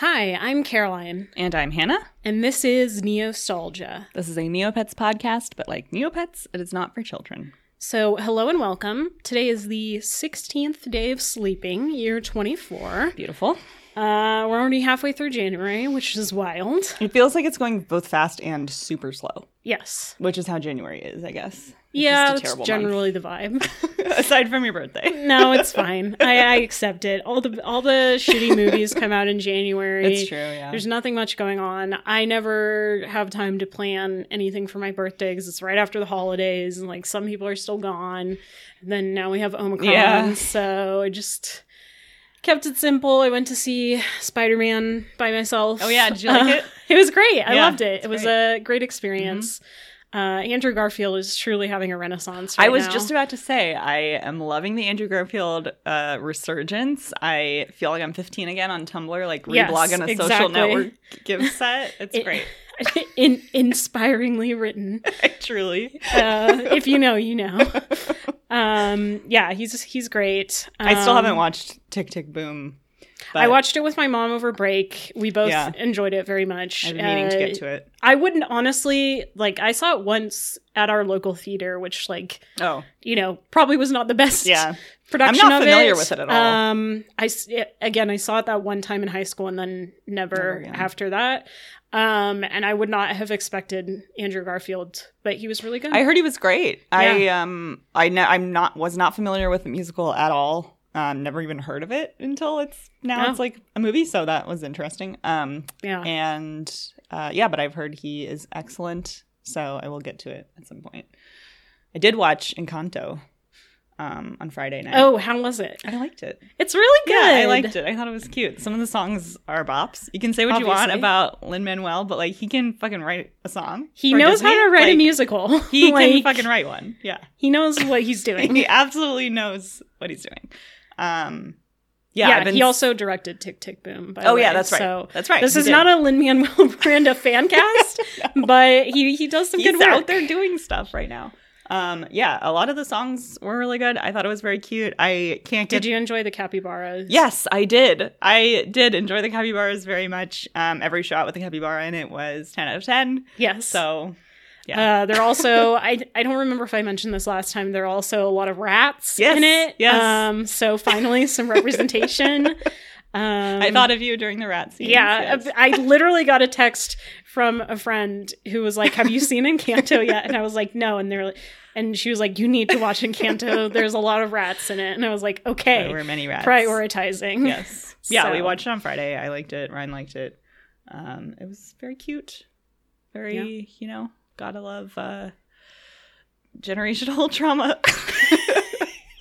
Hi, I'm Caroline, And I'm Hannah. and this is Neostalgia. This is a Neopets podcast, but like Neopets, it is not for children. So, hello and welcome. Today is the 16th day of sleeping, year 24. Beautiful. Uh, we're already halfway through January, which is wild. It feels like it's going both fast and super slow, Yes. which is how January is, I guess. It's Yeah, just a that's terrible generally the vibe. Aside from your birthday. no, it's fine. I, I accept it. All the all the shitty movies come out in January. It's true, yeah. There's nothing much going on. I never have time to plan anything for my birthday because it's right after the holidays, and like some people are still gone. And then now we have Omicron, Yeah. so I just kept it simple. I went to see Spider Man by myself. Oh, yeah. Did you like it? It was great. I Yeah, loved it. It was great. Mm-hmm. a great experience. Uh, Andrew Garfield is truly having a renaissance. Right I was now. just about to say, I am loving the Andrew Garfield uh, resurgence. I feel like I'm 15 again on Tumblr, like Yes, reblogging a social network gif set. It's It- great. In, inspiringly written. Truly. Uh, if you know, you know. Um, yeah, he's he's great. I still Um, haven't watched Tick Tick Boom. I watched it with my mom over break. We both Yeah. enjoyed it very much. I've been meaning to Uh, get to it. I wouldn't honestly like. I saw it once at our local theater, which like Oh, you know probably was not the best. yeah. production I'm not of familiar it. with it at all. Um, I again, I saw it that one time in high school, and then never, after that. Um, and I would not have expected Andrew Garfield, but he was really good. I heard he was great. I um I know I'm not was not familiar with the musical at all. Um, never even heard of it until it's now Oh. it's like a movie, so that was interesting. Um, yeah, and uh, yeah, but I've heard he is excellent, so I will get to it at some point. I did watch Encanto um on Friday night. Oh, how was it? I liked it. It's really good. Yeah, I liked it. I thought it was cute. Some of the songs are bops. You can say what you want about Lin Manuel, but like he can fucking write a song. He knows how to write a musical. He Like, can fucking write one. Yeah. He knows what he's doing. he absolutely knows what he's doing. Um, yeah, yeah, been he also directed Tick Tick Boom. By Oh yeah, that's right. So that's right. this he is did. not a Lin Manuel Miranda fan cast, but he he does some He's good work. out there doing stuff right now. Um, yeah, a lot of the songs were really good. I thought it was very cute. I can't get. Did you enjoy the capybaras? Yes, I did. I did enjoy the capybaras very much. Um, every shot with the capybara in it was ten out of ten. Yes. So Uh, they're also I I don't remember if I mentioned this last time. There are also a lot of rats Yes, in it. yes. Um. So finally, some representation. Um, I thought of you during the rat scene. Yeah, yes. I literally got a text from a friend who was like, "Have you seen Encanto yet?" And I was like, "No." And they're like, and she was like, "You need to watch Encanto. There's a lot of rats in it." And I was like, "Okay, There were many rats. prioritizing." Yes. Yeah, we watched it on Friday. I liked it. Ryan liked it. Um, it was very cute. Very, you know, gotta love uh, generational trauma.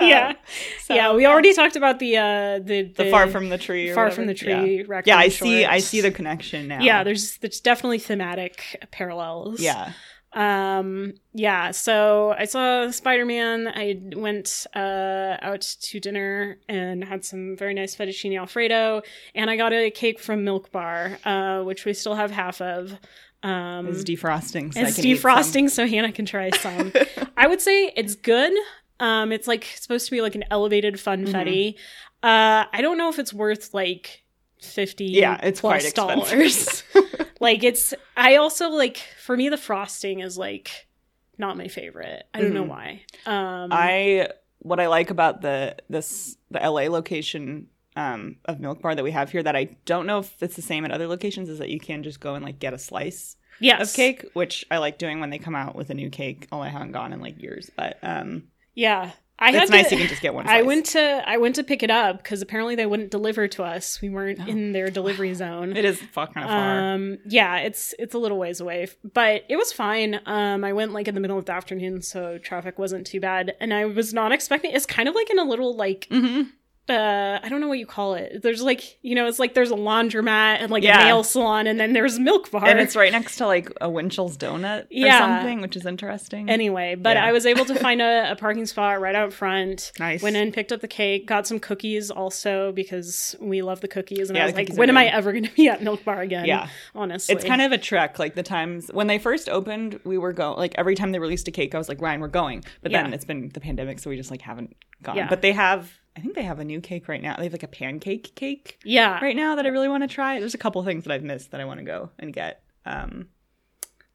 Yeah. Uh, so, yeah, we already talked about the uh the the, far from the tree. Far whatever. from the Yeah. tree. Raccoon Yeah, I see. I see the connection now. Yeah, there's there's definitely thematic parallels. yeah. Um yeah, so I saw Spider-Man. I went uh out to dinner and had some very nice fettuccine alfredo and I got a cake from Milk Bar, uh which we still have half of. Um It's defrosting. So it's can eat some. defrosting so Hannah can try some. I would say it's good. Um it's like supposed to be like an elevated Mm-hmm. funfetti. Uh I don't know if it's worth like 50 Yeah, it's quite expensive. dollars. like it's I also like for me the frosting is like not my favorite. I don't know Mhm. why. Um I what I like about the this the LA location um, of Milk Bar that we have here that I don't know if it's the same at other locations is that you can just go and like get a slice yes. of cake, which I like doing when they come out with a new cake. Oh, I haven't gone in like years, but um, Yeah. I had it's nice to, you can just get one. I went to I went to pick it up because apparently they wouldn't deliver to us. We weren't in their delivery zone. It is fucking kind of far. Um, yeah, it's it's a little ways away, but it was fine. Um, I went like in the middle of the afternoon, so traffic wasn't too bad, and I was not expecting. It's kind of like in a little like hmm uh, I don't know what you call it. There's like you know, it's like there's a laundromat and like Yeah. a nail salon, and then there's milk bar. And it's right next to like a Winchell's donut or Yeah. something, which is interesting. Anyway, but Yeah. I was able to find a, a parking spot right out front. Nice. Went in, picked up the cake, got some cookies also because we love the cookies. And Yeah, I was like, when am I ever going to be at Milk Bar again? Yeah. honestly, It's kind of a trek. Like the times when they first opened, we were going. Like every time they released a cake, I was like, Ryan, we're going. But then it's been the pandemic, so we just like haven't gone. But they have I think they have a new cake right now. They have like a pancake cake Yeah. right now that I really want to try. There's a couple things that I've missed that I want to go and get. Um,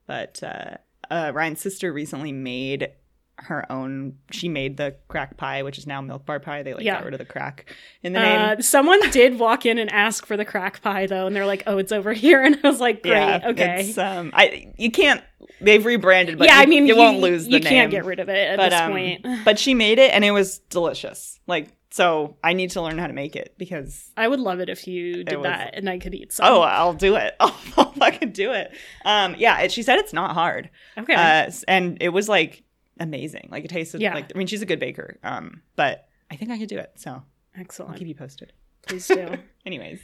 but uh, uh, Ryan's sister recently made her own. She made the crack pie, which is now milk bar pie. They like Yeah. got rid of the crack in the name. Uh, someone did walk in and ask for the crack pie though, and they're like, "Oh, it's over here," and I was like, "Great, yeah, okay." It's, um, I you can't. They've rebranded, but yeah, you, I mean, you, won't lose the You can't get rid of it at but this um, point. but she made it, and it was delicious. Like so, I need to learn how to make it because I would love it if you did was- that and I could eat some. oh, I'll do it. I'll, I'll fucking do it. Um, yeah, it, she said it's not hard. okay. Uh, and it was like amazing. Like it tasted Yeah. like I mean she's a good baker. Um, but I think I could do it. So I'll Excellent. keep you posted. Please do. Anyways,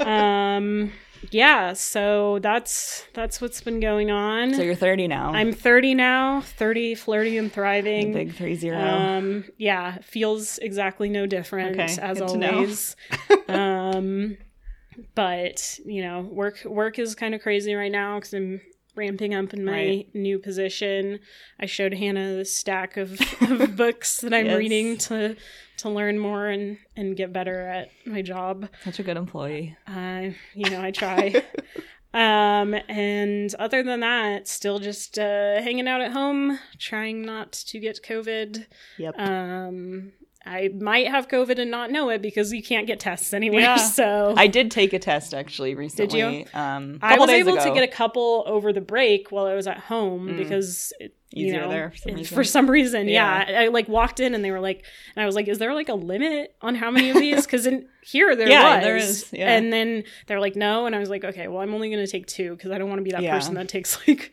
um, yeah. So that's that's what's been going on. so you're 30 now. I'm 30 now. 30, flirty and The thriving. big three zero. Um, yeah, feels exactly no different Okay, as always. um, but you know, work work is kind of crazy right now because I'm ramping up in my Right. new position. I showed Hannah the stack of, of books that I'm Yes. reading to to learn more and and get better at my job. Such a good employee. Uh, you know, I try. um, and other than that, still just uh, hanging out at home, trying not to get COVID. Yep. Um, I might have COVID and not know it because you can't get tests anywhere. Yeah. So I did take a test actually recently. Did you? Um, I was able to get a couple over the break while I was at home Mm. because it, you Easier know, there for some reason. for some reason, Yeah. yeah. I like walked in and they were like, and I was like, "Is there like a limit on how many of these?" Because in here there Yeah, was, there is, yeah. and then they're like, "No," and I was like, "Okay, well, I'm only going to take two because I don't want to be that person that takes like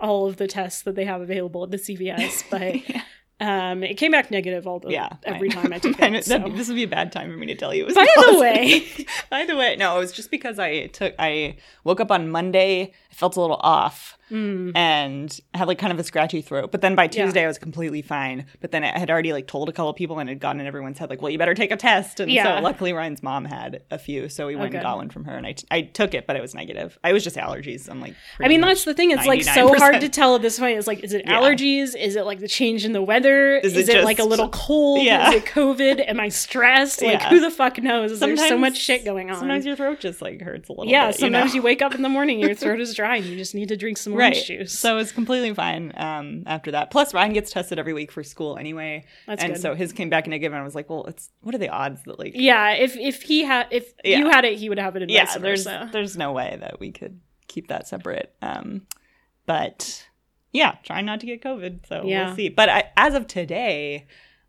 all of the tests that they have available at the CVS." But um, it came back negative the yeah. every time I took it. So. This would be a bad time for me to tell you. It was By the way, By the way, no, it was just because I took I woke up on Monday, I felt a little off Mm. and I had like kind of a scratchy throat. But then by Yeah. Tuesday I was completely fine. But then I had already like told a couple people and had gotten in everyone's head like, well, you better take a test. And Yeah. so luckily Ryan's mom had a few, so we went Okay. and got one from her and I, t- I took it, but it was negative. I was just allergies. I'm like, I mean, that's the thing. It's like so hard to tell at this point. It's like, is it Yeah. allergies? Is it like the change in the weather? Is Is, it it, like a little cold? Yeah. Is it COVID? Am I stressed? Like, Yeah. who the fuck knows? There's so much shit going on. Sometimes your throat just like hurts a little yeah, bit. sometimes you, you, wake up in the morning, your throat is dry, and you just need to drink some right. orange juice. So it's completely fine um, after that. Plus, Ryan gets tested every week for school anyway, That's and good. so his came back negative, and I was like, well, it's what are the odds that like yeah, if if he had if Yeah. you had it, he would have it. Yeah, there's versa. there's no way that we could keep that separate. Um, but yeah, trying not to get COVID. So Yeah. we'll see. But I, as of today,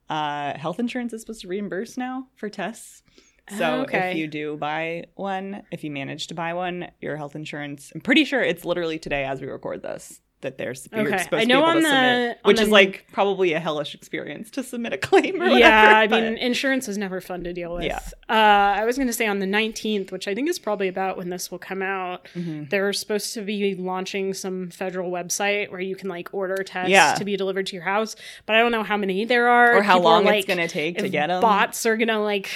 uh, health insurance is supposed to reimburse now for tests. So oh, Okay. if you do buy one, if you manage to buy one, your health insurance. I'm pretty sure it's literally today as we record this that there's you're Okay. supposed I to know be able on to the- submit, on which the- is like probably a hellish experience to submit a claim or whatever. yeah, I but- mean, insurance is never fun to deal with. Yeah. Uh, I was going to say on the 19th, which I think is probably about when this will come out, Mhm. they're supposed to be launching some federal website where you can like order tests Yeah. to be delivered to your house. But I don't know how many there are. or how People are long like, it's going to take to get them. Bots are going to like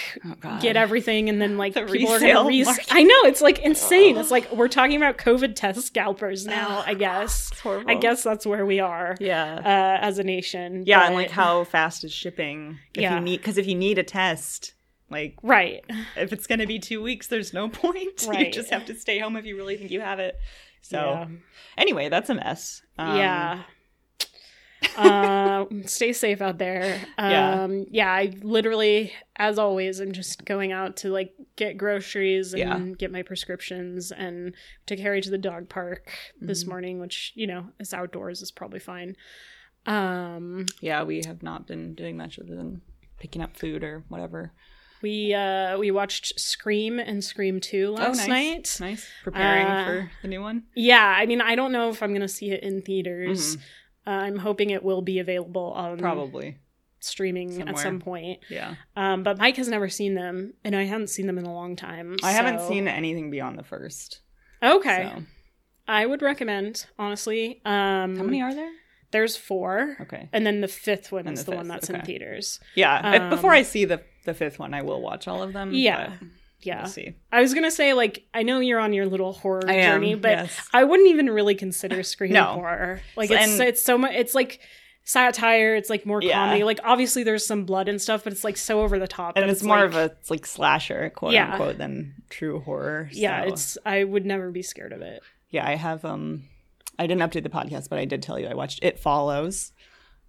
Oh, get everything and then like The people are going to market. I know, it's like insane. It's like we're talking about COVID test scalpers now, I guess. It's horrible. I guess that's where we are Yeah. uh, as a nation. Yeah, and like how fast is shipping? If Yeah. you need because if you need a test, like Right. if it's gonna be two weeks, there's no point. You just have to stay home if you really think you have it. So Yeah. anyway, that's a mess. Um, yeah. Uh, stay safe out there. Yeah. Um, yeah. I literally, as always, I'm just going out to like get groceries and Yeah. get my prescriptions and took Harry to the dog park this Mhm. morning, which you know is outdoors is probably fine. Um, Yeah, we have not been doing much other than picking up food or whatever. we uh we watched Scream and Scream Two last oh, nice. night. Nice. Preparing Uh, for the new one. Yeah, I mean, I don't know if I'm gonna see it in theaters. Mhm. Uh, I'm hoping it will be available on Probably. streaming Somewhere. at some point. Yeah. Um, but Mike has never seen them, and I haven't seen them in a long time. I haven't seen anything beyond the first. Okay, So. I would recommend honestly. Um, How many are there? There's four, Okay. and then the fifth one And is the the, one that's in theaters. Yeah. if- before Um, I see the the fifth one, I will watch all of them. Yeah, but Yeah, We'll see. I was gonna say like I know you're on your little horror I am, journey, but yes. I wouldn't even really consider Scream No. horror. Like it's and- it's so much. It's like satire. It's like more Yeah. comedy. Like obviously there's some blood and stuff, but it's like so over the top. and that it's, more like- of a it's like slasher quote Yeah. unquote than true horror. yeah. It's I would never be scared of it. yeah. I have um, I didn't update the podcast, but I did tell you I watched It Follows.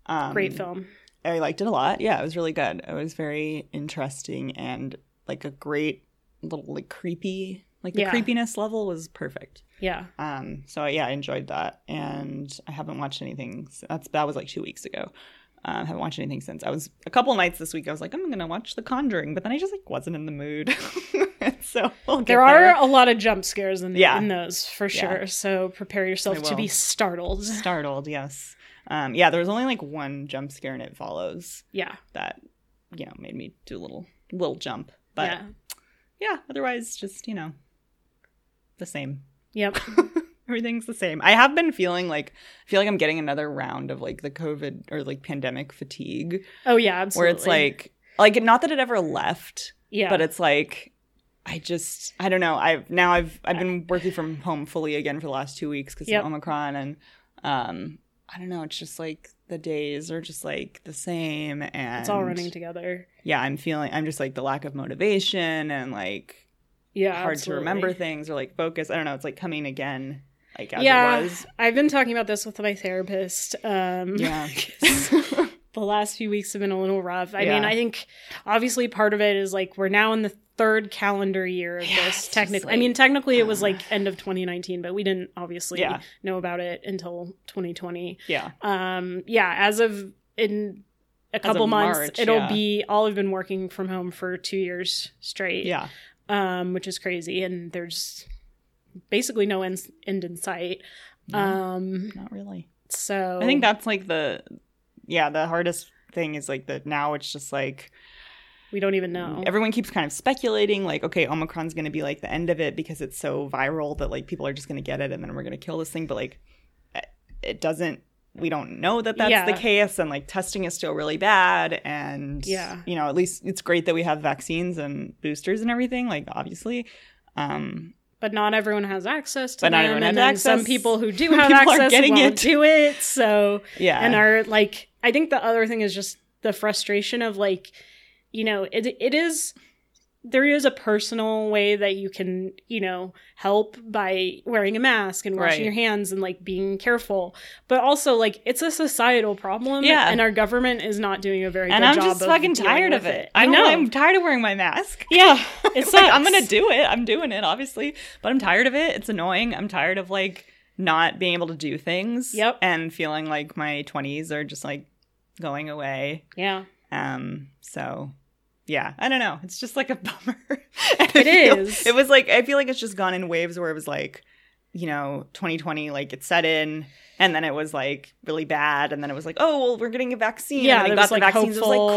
Um, Great film. I liked it a lot. Yeah, it was really good. It was very interesting and like a great little like creepy. Like the Yeah. creepiness level was perfect. Yeah. Um, so yeah, I enjoyed that, and I haven't watched anything. That's that was like two weeks ago. Um, I haven't watched anything since. I was a couple nights this week. I was like, I'm gonna watch The Conjuring, but then I just like wasn't in the mood. so we'll There are a lot of jump scares in, Yeah. in those for Yeah. sure. So prepare yourself to be startled. startled. Yes. Um, yeah, there was only like one jump scare and it follows Yeah. that you know made me do a little little jump, but yeah. Yeah, otherwise just you know the same. Yep. Everything's the same. I have been feeling like I feel like I'm getting another round of like the COVID or like pandemic fatigue Oh yeah, absolutely. where it's like like not that it ever left, yeah. but it's like I just I don't know. I've now I've I've been working from home fully again for the last 2 weeks cuz Yep. of Omicron and um I don't know, it's just like the days are just like the same and it's all running together. Yeah, I'm feeling I'm just like the lack of motivation and like Yeah. hard absolutely. to remember things or like focus. I don't know, it's like coming again like as yeah, it was. I've been talking about this with my therapist. Um, Yeah. the last few weeks have been a little rough. I Yeah. mean, I think obviously part of it is like we're now in the third calendar year of Yeah, this. Technically, I mean, technically it was uh, like end of 2019, but we didn't obviously Yeah. know about it until 2020. yeah. Um, yeah, as of in a couple months, March, it'll yeah. be. I'll have been working from home for two years straight. Yeah. um, which is crazy, and there's basically no end, end in sight. No, Um, not really. so I think that's like the yeah, the hardest thing is like that now it's just like we don't even know. everyone keeps kind of speculating like okay, Omicron's going to be like the end of it because it's so viral that like people are just going to get it and then we're going to kill this thing, but like it doesn't we don't know that that's Yeah. the case and like testing is still really bad and Yeah. you know at least it's great that we have vaccines and boosters and everything like obviously um but not everyone has access to But not everyone and has then some people who do have people access getting won't it. do it. So yeah and are like, I think the other thing is just the frustration of like, you know, it it is there is a personal way that you can, you know, help by wearing a mask and washing Right. your hands and like being careful. But also like it's a societal problem. Yeah. And our government is not doing a very and good I'm job And I'm just fucking tired of with it. I know. I'm tired of wearing my mask. yeah. It It's like I'm gonna do it. I'm doing it, obviously, but I'm tired of it. It's annoying. I'm tired of like not being able to do things. Yep. And feeling like my 20s are just like going away. Yeah. Um. So. Yeah, I don't know. It's just like a bummer. It is. It was like I feel like it's just gone in waves where it was like, you know, 2020, like it set in, and then it was like really bad, and then it was like, oh well, we're getting a vaccine. Yeah, and we got was, the like, vaccines. It was like hopeful-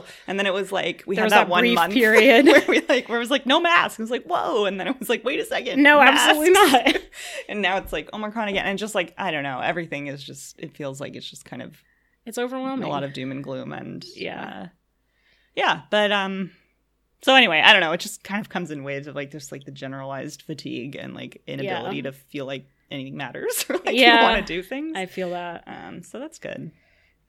cool, and then it was like we There had that, that one month period. where we like where it was like no mask. It was like whoa, and then it was like wait a second, No, masks. absolutely not. and now it's like Omicron again, and just like I don't know, everything is just it feels like it's just kind of It's overwhelming. a lot of doom and gloom and Yeah. uh, yeah but um so anyway i don't know it just kind of comes in waves of like just like the generalized fatigue and like inability to feel like anything matters or like Yeah. you want to do things I feel that. um so that's good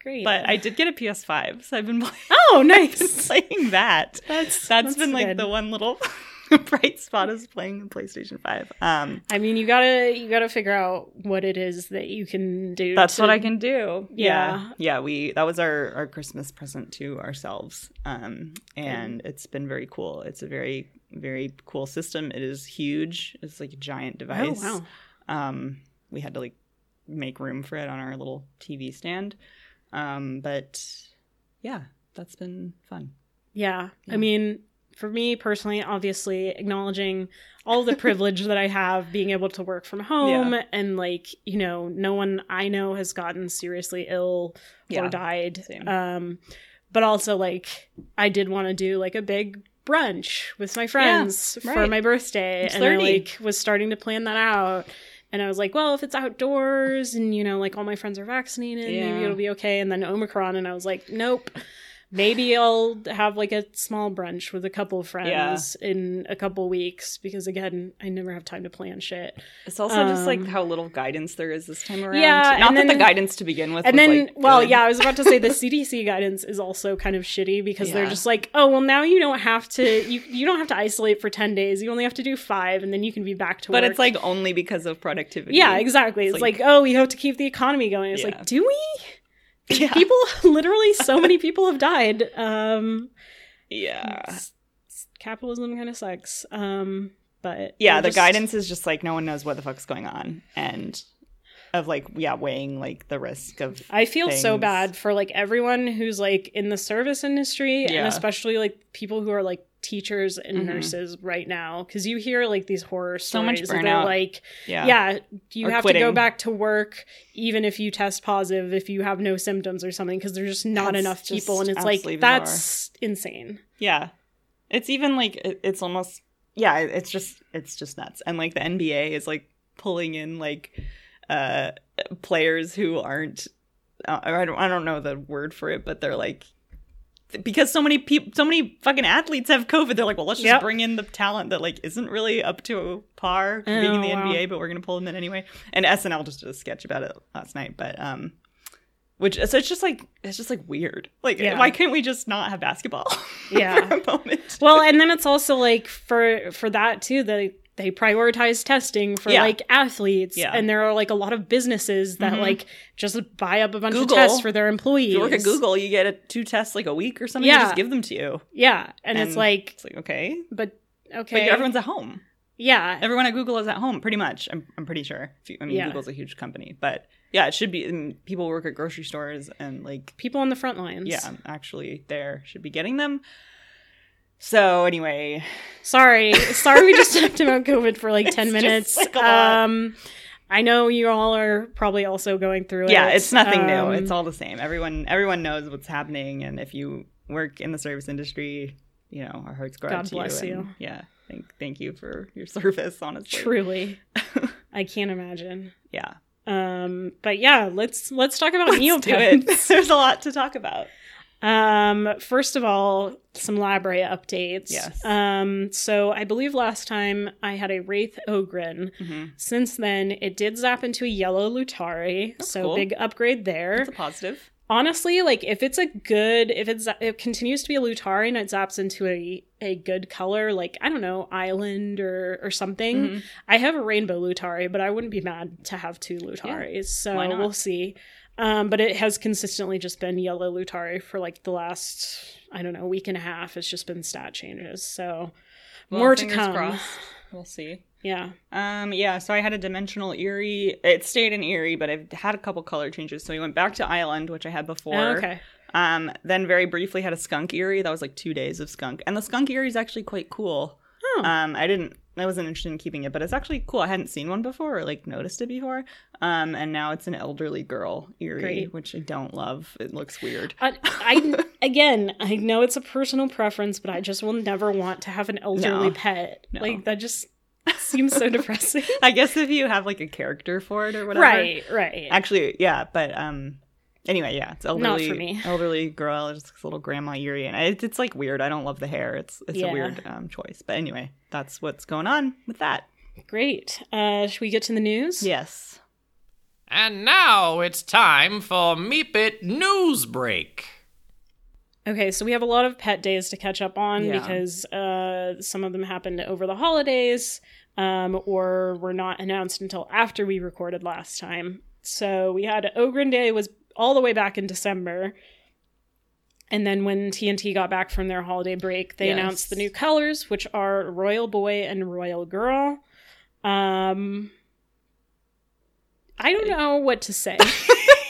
Great. but i did get a ps5 so i've been, play- Oh, nice. playing that That's that's been like the one little bright spot is playing playstation 5 um I mean, you gotta you gotta figure out what it is that you can do. That's to- what I can do. Yeah. yeah, yeah. We that was our our Christmas present to ourselves, um, and it's been very cool. It's a very very cool system. It is huge. It's like a giant Oh device. wow. Um, we had to like make room for it on our little TV stand, um, but yeah, that's been fun. Yeah. Yeah. I mean, for me personally, obviously acknowledging all the privilege that I have being able to work from home Yeah. and like, you know, no one I know has gotten seriously ill Yeah. or died. Same. Um but also like I did want to do like a big brunch with my friends for right. my birthday It's and I like was starting to plan that out. And I was like, well, if it's outdoors and you know, like all my friends are vaccinated, maybe it'll be okay. And then Omicron, and I was like, nope. Maybe I'll have like a small brunch with a couple friends in a couple weeks because again, I never have time to plan shit. It's also just like Um, how little guidance there is this time around. Yeah, not and that the guidance to begin with. And then, like, well, good. yeah, I was about to say the CDC guidance is also kind of shitty because they're just like, oh, well, now you don't have to, you you don't have to isolate for ten days. You only have to do five, and then you can be back to but work. But it's like only because of productivity. yeah, exactly. It's, It's like, like- oh, we have to keep the economy going. It's Yeah. like, do we? Yeah. People, literally, so many people have died. Um, yeah. capitalism kind of sucks. Um, but yeah the just- guidance is just like no one knows what the fuck's going on and of like yeah weighing like the risk of I feel so bad for like everyone who's like in the service industry and especially like people who are like teachers and Mhm. nurses right now because you hear like these horror So much stories. that they're burnout. like, yeah yeah, you Or have to go back to work even if you test positive if you have no symptoms or something because there's just not That's enough people and it's like bizarre. that's insane. yeah it's even like it's almost yeah it's just it's just nuts and like the nba is like pulling in like uh players who aren't uh, I don't I don't know the word for it but they're like because so many people so many fucking athletes have covid they're like well let's just Yep. bring in the talent that like isn't really up to par being in the Oh, wow. nba but we're gonna pull them in anyway and snl just did a sketch about it last night but um which so it's just like it's just like weird like Yeah. why can't we just not have basketball Yeah. for a moment Well, and then it's also like for for that too, they they prioritize testing for Yeah. like athletes, Yeah. and there are like a lot of businesses that Mhm. like just buy up a bunch Google. of tests for their employees. If you work at Google, you get a, two tests like a week or something. Yeah. They just give them to you. yeah, and, it's like, It's like okay, but but okay, everyone's at home. yeah, Everyone at Google is at home, pretty much. I'm, I'm pretty sure. You- I mean, Yeah. Google's a huge company, but yeah, it should be. And people work at grocery stores and like people on the front lines. yeah, actually there should be getting them. So anyway, sorry, sorry, we just talked about COVID for like ten minutes. like, um, I know you all are probably also going through yeah, it. it's nothing new. Um, It's all the same. Everyone everyone knows what's happening, and if you work in the service industry, you know our hearts go God out to bless you. you. Yeah, thank thank you for your service. Honestly, truly. I can't imagine. yeah. Um, but yeah, let's let's talk about Let's Neopets. There's a lot to talk about. Um, first of all, some Lab Ray updates. Yes. Um, so I believe last time I had a Wraith Ogrin. Mhm. Since then, it did zap into a yellow Lutari. That's so cool. big upgrade there. That's a positive. Honestly, like if it's a good, if it's it continues to be a Lutari and it zaps into a a good color, like I don't know, island or or something. Mhm. I have a rainbow Lutari, but I wouldn't be mad to have two Lutaris. so we'll see. Um, but it has consistently just been yellow Lutari for like the last I don't know week and a half. It's just been stat changes. So Well, more to come. crossed. We'll see. Yeah. Um, yeah, so I had a dimensional Eyrie. It stayed in Eyrie, but I've had a couple color changes. So we went back to Island, which I had before. Oh, okay. Um, then very briefly had a skunk Eyrie. That was like two days of skunk. And the skunk Eyrie is actually quite cool. Oh. Um, I didn't I wasn't interested in keeping it, but it's actually cool. I hadn't seen one before or like noticed it before. Um, and now it's an elderly girl Eyrie, Great. which I don't love. It looks weird. I, I again, I know it's a personal preference, but I just will never want to have an elderly No. pet. No. Like that just seems so depressing. I guess if you have like a character for it or whatever. right, right. Actually, yeah, but um anyway, yeah, it's elderly for me. elderly girl, it's just a little grandma Eyrie, and it, it's like weird. I don't love the hair. It's it's Yeah. a weird um choice. But anyway, that's what's going on with that. Great. Uh, should we get to the news? Yes. And now it's time for Meep It News Break. Okay, so we have a lot of pet days to catch up on Yeah. because uh, some of them happened over the holidays um, or were not announced until after we recorded last time. So we had Ogrin Day was all the way back in December. And then when TNT got back from their holiday break, they Yes. announced the new colors, which are Royal Boy and Royal Girl. Um, I don't know what to say.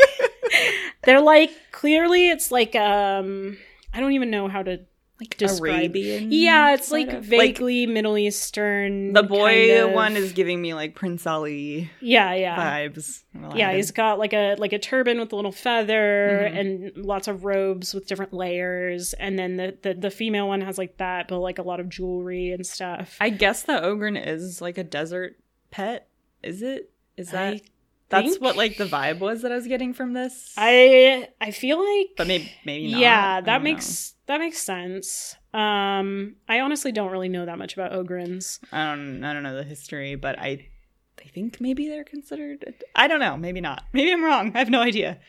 They're like clearly it's like um I don't even know how to Like Describe- Arabian. Yeah, it's like of. vaguely Middle Eastern. the boy kind of- one is giving me like Prince Ali Yeah, yeah. vibes. Yeah, he's got like a like a turban with a little feather Mhm. and lots of robes with different layers, and then the, the the female one has like that, but like a lot of jewelry and stuff. I guess the ogrin is like a desert pet. Is it? Is that I That's what like the vibe was that I was getting from this. I I feel like but maybe maybe not. yeah, that makes that makes sense. Um, I honestly don't really know that much about Ogrins. I don't I don't know the history, but I I think maybe they're considered. I don't know. Maybe not. Maybe I'm wrong. I have no idea.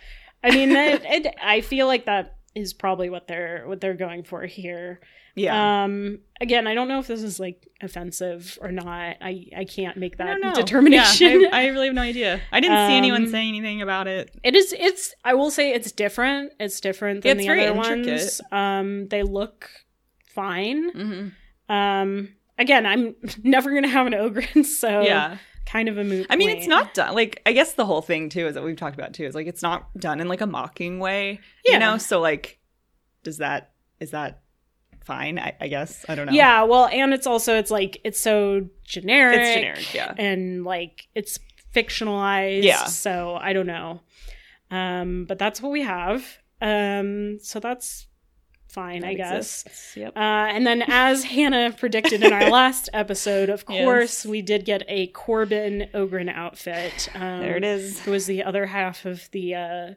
I mean, it, it, I feel like that is probably what they're what they're going for here. Yeah. Um, again, I don't know if this is like offensive or not. I I can't make that determination. Yeah, I, I really have no idea. I didn't see anyone say anything about it. It is. It's. I will say it's different. It's different than It's the other intricate. ones. Um, they look fine. Mm-hmm. Um, again, I'm never gonna have an ogre, so Yeah. kind of a moot. I mean, point. it's not done. Like, I guess the whole thing too is that we've talked about too is like it's not done in like a mocking way. You know, so like, does that is that fine? I, I guess I don't know. Yeah. Well, and it's also it's like it's so generic. it's generic. Yeah. and like it's fictionalized. Yeah. So I don't know. Um, but that's what we have. Um, so that's fine, I That guess. exists. Yep. Uh, and then, as Hannah predicted in our last episode, of Yes. course, we did get a Corbin Ogrin outfit. Um, there it is. It was the other half of the, uh,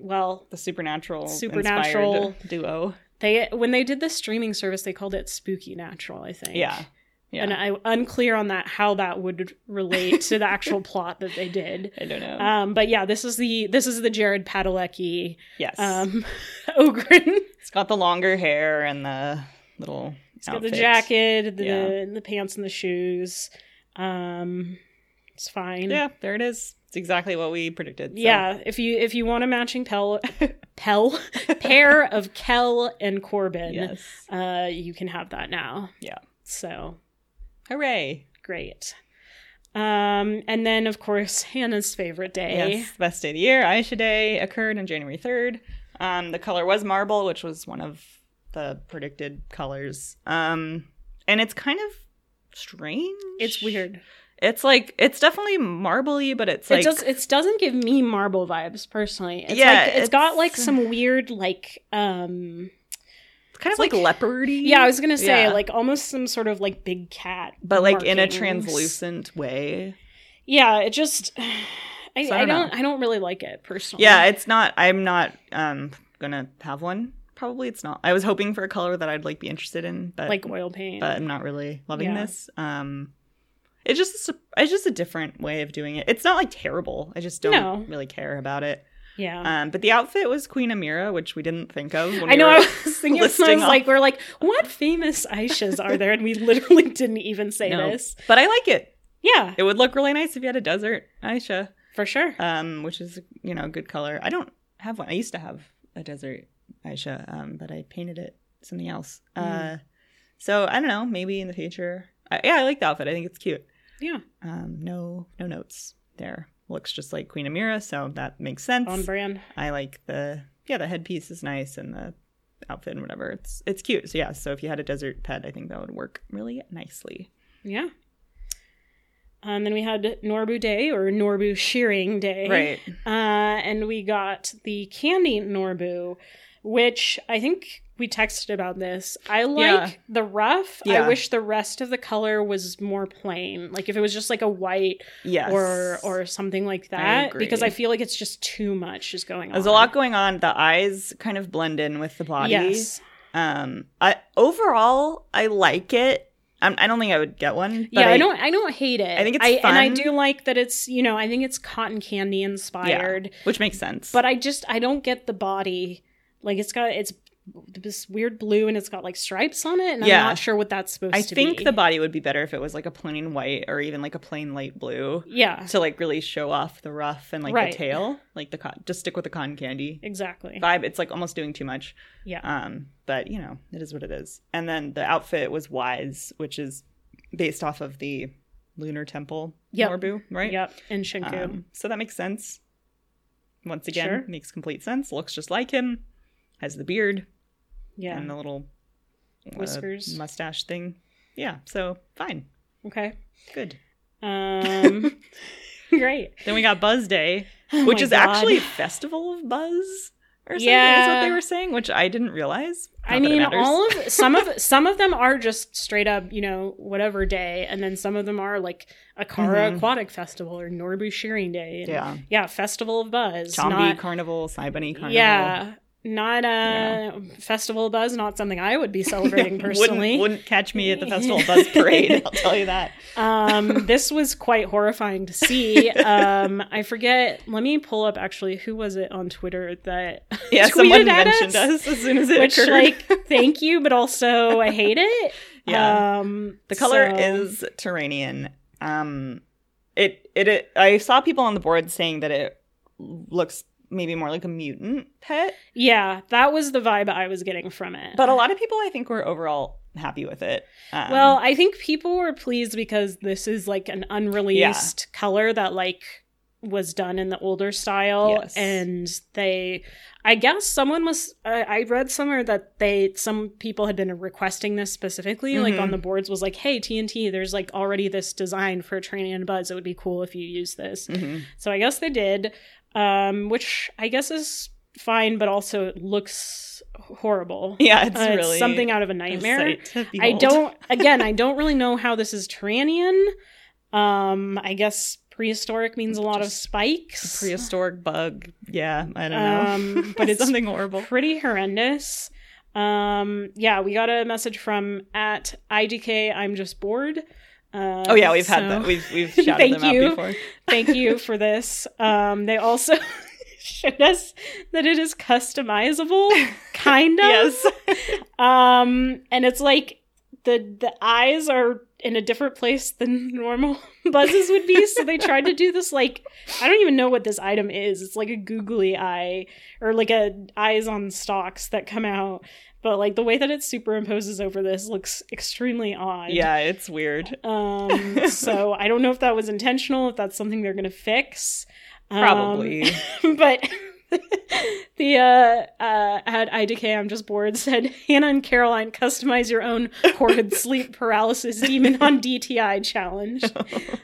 well, The supernatural, Supernatural. duo. They when they did the streaming service, they called it Spooky Natural, I think. Yeah. Yeah. And I'm unclear on that how that would relate to the actual plot that they did. I don't know. Um, but yeah, this is the this is the Jared Padalecki yes. um, Ogrin. it's got the longer hair and the little. It's got the jacket, the Yeah. the pants, and the shoes. Um, it's fine. Yeah, there it is. It's exactly what we predicted. so. Yeah, if you if you want a matching pel pel pair of Kel and Corbin, Yes. uh, you can have that now. Yeah. So Hooray. great. Um, and then of course Hannah's favorite day. Yes, best day of the year, Aisha Day, occurred on January 3rd. Um, the color was marble, which was one of the predicted colors. Um, and it's kind of strange. It's weird. It's like it's definitely marbly, but it's like it like does it doesn't give me marble vibes personally. It's Yeah, like it's got like some weird like um kind of like, leopardy. yeah, I was gonna say Yeah. like almost some sort of like big cat. but like in a translucent way. Yeah, it just I, So I I don't don't. I don't really like it personally. Yeah, it's not. I'm not um gonna have one. Probably it's not. I was hoping for a color that I'd like be interested in, but like oil paint. but I'm not really loving Yeah. this. Um, it's just a, it's just a different way of doing it. It's not like terrible. I just don't No. really care about it. yeah. Um, but the outfit was Queen Amira, which we didn't think of. When I know. I was thinking. I was like, we're like, what famous Aishas are there? And we literally didn't even say No. this. But I like it. Yeah, It would look really nice if you had a desert Aisha, for sure. um, which is you know a good color. I don't have one. I used to have a desert Aisha, um, but I painted it something else. Mm. Uh, so I don't know. Maybe in the future. I, yeah, I like the outfit. I think it's cute. Yeah, Um, no, no notes there. Looks just like Queen Amira, so that makes sense. on brand. I like the yeah, the headpiece is nice and the outfit and whatever. It's it's cute. So yeah, so if you had a desert pet, I think that would work really nicely. Yeah. And then we had Norbu Day or Norbu Shearing Day. Right. Uh, and we got the candy Norbu, which I think we texted about this. I like Yeah. the ruff. Yeah. I wish the rest of the color was more plain. Like if it was just like a white Yes. or or something like that. agree. because I feel like it's just too much is going on. There's a lot going on. The eyes kind of blend in with the body. Yes. Um. I overall I like it. I'm, I don't think I would get one. But yeah, I, don't. I don't hate it. I think it's and I do like that. It's you know I think it's cotton candy inspired. which makes sense. but I just I don't get the body. Like it's got it's this weird blue and it's got like stripes on it, and Yeah. I'm not sure what that's supposed I to be i think the body would be better if it was like a plain white or even like a plain light blue yeah, to like really show off the ruff and like Right. the tail, like the con- just stick with the cotton candy exactly. vibe. It's like almost doing too much. Yeah, Um, but you know, it is what it is. And then the outfit was Wise, which is based off of the Lunar Temple Yep. Norbu, right? yep. And Shenkuu. Um, so that makes sense. Once again, Sure. makes complete sense. Looks just like him. Has the beard yeah. and the little uh, Whiskers. mustache thing. Yeah, so fine, okay. good. Um. great. Then we got Buzz Day, Oh which is God. actually Festival of Buzz. or something is what they were saying, which I didn't realize. I Not it mean, all of some of some of them are just straight up, you know, whatever day, and then some of them are like Acara Mhm. Aquatic Festival or Norbu Shearing Day. yeah, yeah, Festival of Buzz. Chomby not- Carnival, Cybunny Carnival. Yeah, not a Festival Buzz. Not something I would be celebrating personally. wouldn't, wouldn't catch me at the Festival Buzz parade. I'll tell you that. um, this was quite horrifying to see. Um, I forget. Let me pull up actually. Who was it on Twitter that Yeah, someone mentioned us? us as soon as it Which occurred. like, thank you, but also I hate it. Yeah. Um, The color so- is Tyrannian. Um, it, it it I saw people on the board saying that it looks maybe more like a mutant pet, Yeah, that was the vibe I was getting from it. but a lot of people I think were overall happy with it. Um, well, I think people were pleased because this is like an unreleased color that like was done in the older style Yes. and they I guess someone was I I read somewhere that they some people had been requesting this specifically like Mhm. on the boards was like hey TNT there's like already this design for Tyrannian Buzz it would be cool if you use this mhm. So I guess they did, um, which I guess is fine, but also it looks horrible. yeah, it's Uh, it's really something out of a nightmare. I don't. Again, I don't really know how this is Tyrannian. Um, I guess prehistoric means a lot of Just spikes. prehistoric bug. Yeah, I don't know. Um, but it's something horrible. pretty horrendous. Um, yeah, we got a message from at IDK. I'm just bored. Uh, Oh yeah, we've had that. We've we've shouted Thank them you. out before. Thank you for this. Um, they also showed us that it is customizable, kind of. Yes. Um, and it's like the the eyes are in a different place than normal buzzes would be. So they tried to do this like I don't even know what this item is. It's like a googly eye or like a eyes on stalks that come out. But like the way that it superimposes over this looks extremely odd. yeah, it's weird. Um, so I don't know if that was intentional, if that's something they're gonna fix. Um, Probably. but the uh uh at IDK I'm just bored said Hannah and Caroline customize your own horrid sleep paralysis demon on DTI challenge.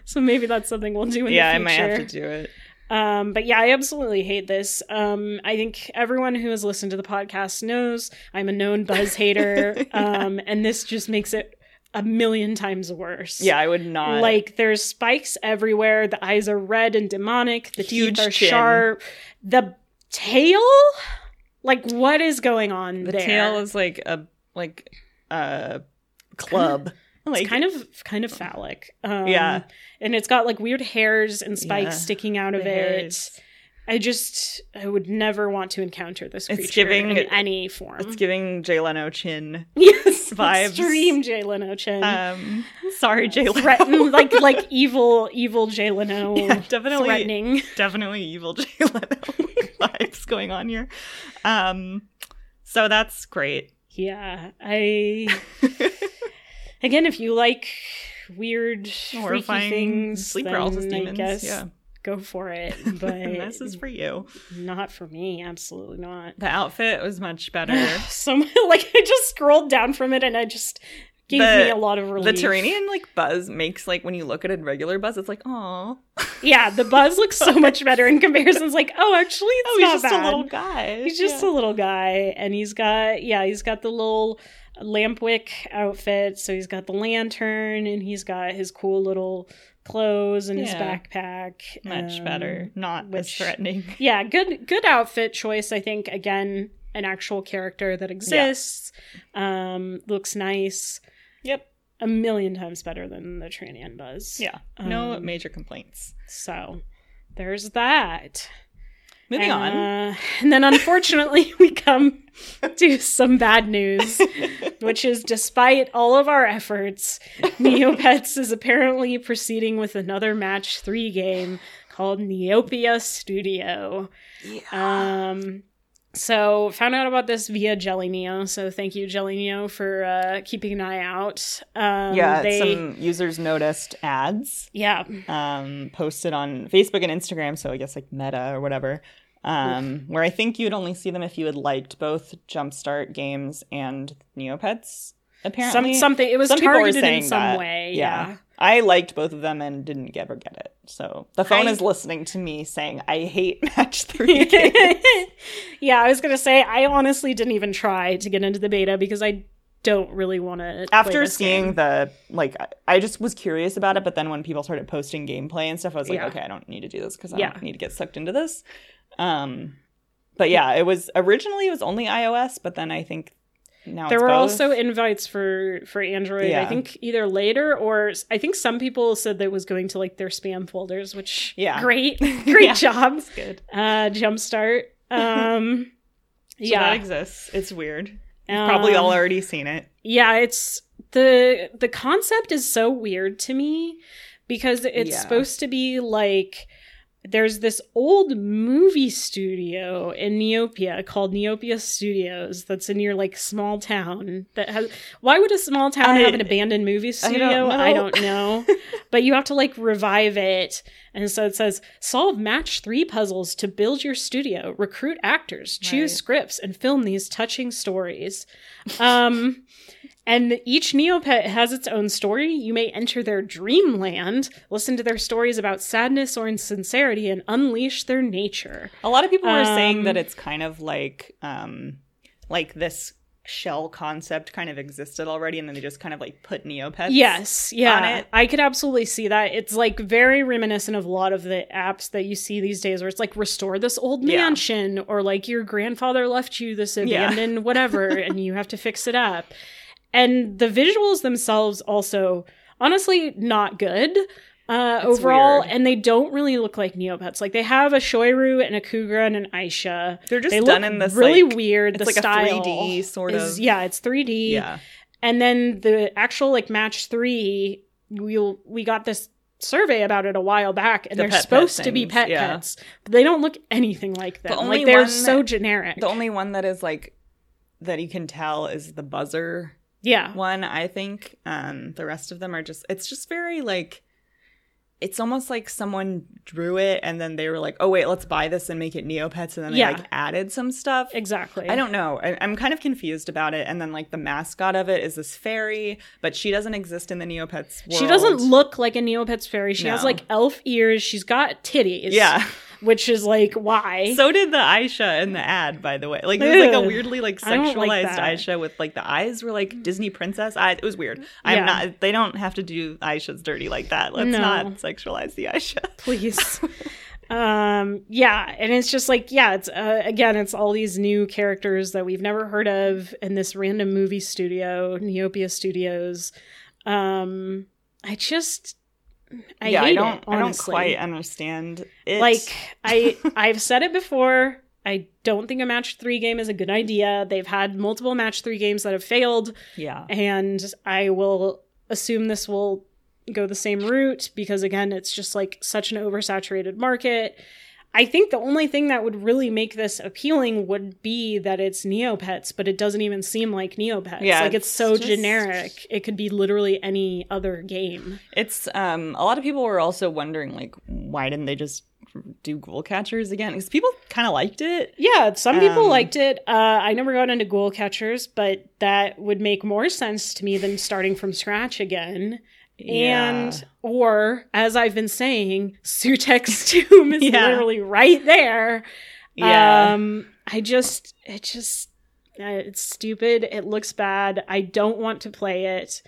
so maybe that's something we'll do in yeah, the future. Yeah, I might have to do it. Um, but yeah, I absolutely hate this. Um, I think everyone who has listened to the podcast knows I'm a known buzz hater. Um, and this just makes it a million times worse. Yeah, I would not Like there's spikes everywhere. The eyes are red and demonic. The Huge teeth are chin. sharp. The tail, like what is going on the there? tail is like a like a club. like it's kind of kind of phallic. Um, Yeah. And it's got like weird hairs and spikes Yeah, sticking out of it. hairs. I just I would never want to encounter this creature It's giving- in any form. It's giving Jay Leno chin. yes, vibes. Extreme Jay Leno chin. Um, sorry, Jay Leno. Threaten like like evil evil Jay Leno Yeah, definitely, threatening. definitely evil Jay Leno vibes going on here. Um, so that's great. Yeah, I again, if you like weird, Horrifying things, sleep then paralysis I demons. guess Yeah, go for it. But this is for you. not for me. Absolutely not. The outfit was much better. so like I just scrolled down from it and I just gave The- me a lot of relief. The. Tyrannian like buzz makes like when you look at a regular buzz, it's like, oh, Yeah, the buzz looks so much better in comparison. It's like, oh, actually, it's oh, he's just bad. a little guy. He's just a little guy, and he's got yeah, he's got the little Lampwyck outfit. So he's got the lantern, and he's got his cool little clothes and his backpack. much um, better, not as threatening. Yeah, good good outfit choice. I think again, an actual character that exists. Um, looks nice. Yep. A million times better than the Tyrannian Buzz. Yeah. No Um, major complaints. So there's that. Moving on. Uh, and then unfortunately, we come to some bad news, which is despite all of our efforts, Neopets is apparently proceeding with another match three game called Neopia Studio. Um, so found out about this via JellyNeo. So thank you, JellyNeo, for uh, keeping an eye out. Um, yeah, they, some users noticed ads yeah, um, posted on Facebook and Instagram, so I guess like Meta or whatever, um, where I think you'd only see them if you had liked both Jumpstart games and Neopets. some Apparently, something. It was Some targeted in some that. way. Yeah. I liked both of them and didn't ever get it. So the phone I- is listening to me saying I hate match three. yeah, I was gonna say I honestly didn't even try to get into the beta because I don't really want to. After seeing the like, I- I just was curious about it. But then when people started posting gameplay and stuff, I was like, Yeah. okay, I don't need to do this because I Yeah. don't need to get sucked into this. Um, but yeah, it was originally it was only iOS, but then I think now there were both. also invites for for Android. I think either later or I think some people said that it was going to like their spam folders, which Yeah. great, great Yeah. job, good. uh, jumpstart. Um, So yeah, that exists. It's weird. You've probably Um, all already seen it. yeah it's the the concept is so weird to me because it's Yeah. supposed to be like there's this old movie studio in Neopia called Neopia Studios that's in your like small town that has why would a small town I- have an abandoned movie studio? know. I don't know. but you have to like revive it. And so it says solve match 3 puzzles to build your studio, recruit actors, choose Right. scripts and film these touching stories. Um and each Neopet has its own story. You may enter their dreamland, listen to their stories about sadness or insincerity, and unleash their nature. A lot of people were saying Um, that it's kind of like um like this shell concept kind of existed already and then they just kind of like put Neopets. Yes, yeah. on it. I could absolutely see that. It's like very reminiscent of a lot of the apps that you see these days where it's like restore this old Yeah. mansion or like your grandfather left you this abandoned whatever and you have to fix it up. And the visuals themselves also honestly not good. Uh, overall, weird. and they don't really look like Neopets. Like they have a Shoyru and a Kougra and an Aisha. They're just they done in this really like, weird. it's the like a style 3D sort is- of- Yeah, it's 3D. Yeah. And then the actual like match three, we'll we got this survey about it a while back, and The they're supposed to be pet yeah. pets, but they don't look anything like them. only like they're so that- generic. The only one that is like that you can tell is the buzzer yeah, one, I think. Um the rest of them are just it's just very like it's almost like someone drew it and then they were like, "Oh wait, let's buy this and make it Neopets," and then they like added some stuff. exactly. I don't know. I, I'm kind of confused about it. And then like the mascot of it is this fairy, but she doesn't exist in the Neopets world. She doesn't look like a Neopets fairy. She has like elf ears. She's got titties. Yeah. Which is like why. So did the Aisha in the ad, by the way. Like it was like a weirdly like don't like sexualized. Aisha with like the eyes were like Disney princess eyes. It was weird. I'm Yeah. not. They don't have to do Aisha's dirty like that. Let's No. not sexualize the Aisha. please um yeah and it's just like yeah it's uh, again it's all these new characters that we've never heard of in this random movie studio neopia studios um i just i yeah, I don't. it I don't quite understand it. like i i've said it before i don't think a match three game is a good idea they've had multiple match three games that have failed yeah, and I will assume this will go the same route because again it's just like such an oversaturated market. I think the only thing that would really make this appealing would be that it's Neopets, but it doesn't even seem like Neopets. Yeah, like it's, it's so just- generic. It could be literally any other game. it's um. A lot of people were also wondering like, why didn't they just do Ghoul Catchers again? Because people kind of liked it. Yeah, some people Um, liked it. Uh, I never got into Ghoul Catchers, but that would make more sense to me than starting from scratch again. And or as I've been saying, Sutek's Tomb is Yeah. literally right there. Yeah. Um, I just it just it's stupid. It looks bad. I don't want to play it.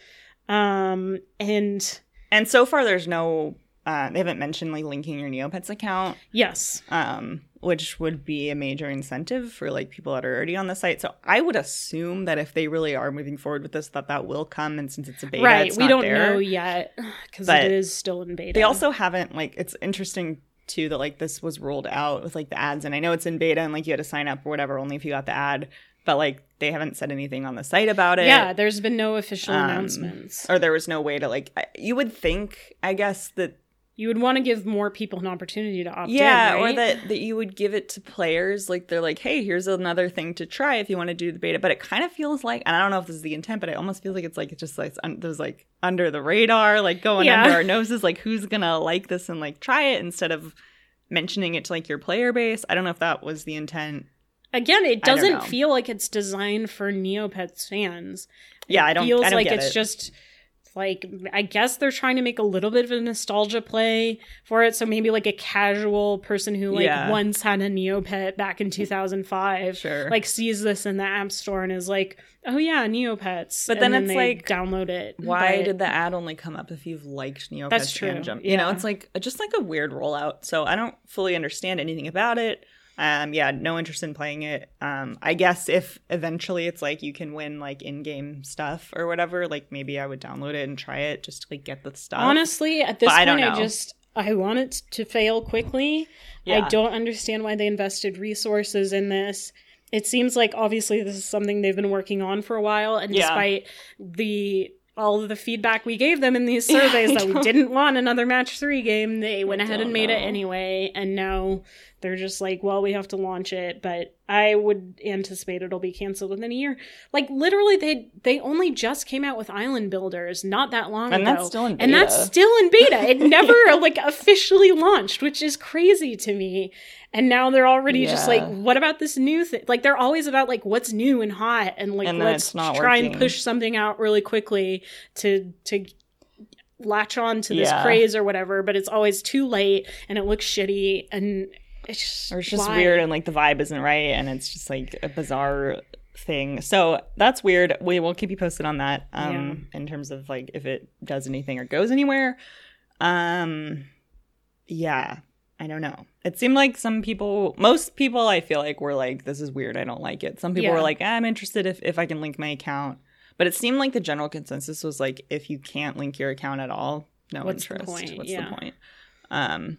Um, and And so far, there's no. Uh, they haven't mentioned like linking your Neopets account, yes, um, which would be a major incentive for like people that are already on the site. So I would assume that if they really are moving forward with this, that that will come. And since it's a beta, right. We don't there. know yet because it is still in beta. They also haven't like. It's interesting too that like this was rolled out with like the ads, and I know it's in beta and like you had to sign up or whatever only if you got the ad. But like they haven't said anything on the site about it. yeah. There's been no official Um, announcements. Or there was no way to like. You would think, I guess that You would want to give more people an opportunity to opt in. yeah in, or that that you would give it to players like they're like hey here's another thing to try if you want to do the beta but it kind of feels like and i don't know if this is the intent but it almost feels like it's like it's just like un- there's like under the radar like going Yeah. under our noses like who's gonna like this and like try it instead of mentioning it to like your player base i don't know if that was the intent Again, it doesn't feel like it's designed for Neopets fans. yeah i don't feels I don't like get it's it. just like I guess they're trying to make a little bit of a nostalgia play for it. So maybe like a casual person who like Yeah. once had a Neopet back in 2005, Sure. like sees this in the app store and is like, "Oh yeah, Neopets." But And then it's like, download it. Why But- did the ad only come up if you've liked Neopets That's true, Jump? You know, it's like just like a weird rollout. So I don't fully understand anything about it. Um, yeah, no interest in playing it. Um, I guess if eventually it's like you can win like in-game stuff or whatever, like maybe I would download it and try it just to like get the stuff. Honestly, at this But I point, don't I just I want it to fail quickly. Yeah. I don't understand why they invested resources in this. It seems like obviously this is something they've been working on for a while, and Yeah. despite the all of the feedback we gave them in these surveys that we didn't want another match three game, they went ahead and made it anyway, and now they're just like, well, we have to launch it, but I would anticipate it'll be canceled within a year. Like literally, they they only just came out with Island Builders not that long ago. And ago, that's still in beta. and that's still in beta. It never like officially launched, which is crazy to me. And now they're already just like, what about this new thing? Like they're always about like what's new and hot, and like And let's try and push something out really quickly to to latch on to this Yeah. craze or whatever. But it's always too late, and it looks shitty, and it's just or it's just why? weird and like the vibe isn't right and it's just like a bizarre thing so that's weird we will keep you posted on that um in terms of like if it does anything or goes anywhere um yeah i don't know it seemed like some people most people i feel like were like this is weird i don't like it some people Yeah. were like i'm interested if, if i can link my account but it seemed like the general consensus was like if you can't link your account at all no What's the interest point? what's Yeah. the point um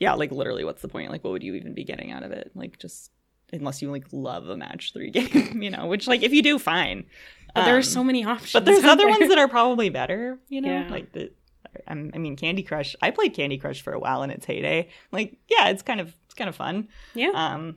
yeah like literally what's the point like what would you even be getting out of it like just unless you like love a match three game you know which like if you do fine But there are Um, so many options. but there's other there. ones that are probably better you know Yeah. like the I'm, i mean candy crush i played candy crush for a while in its heyday like yeah it's kind of it's kind of fun yeah, um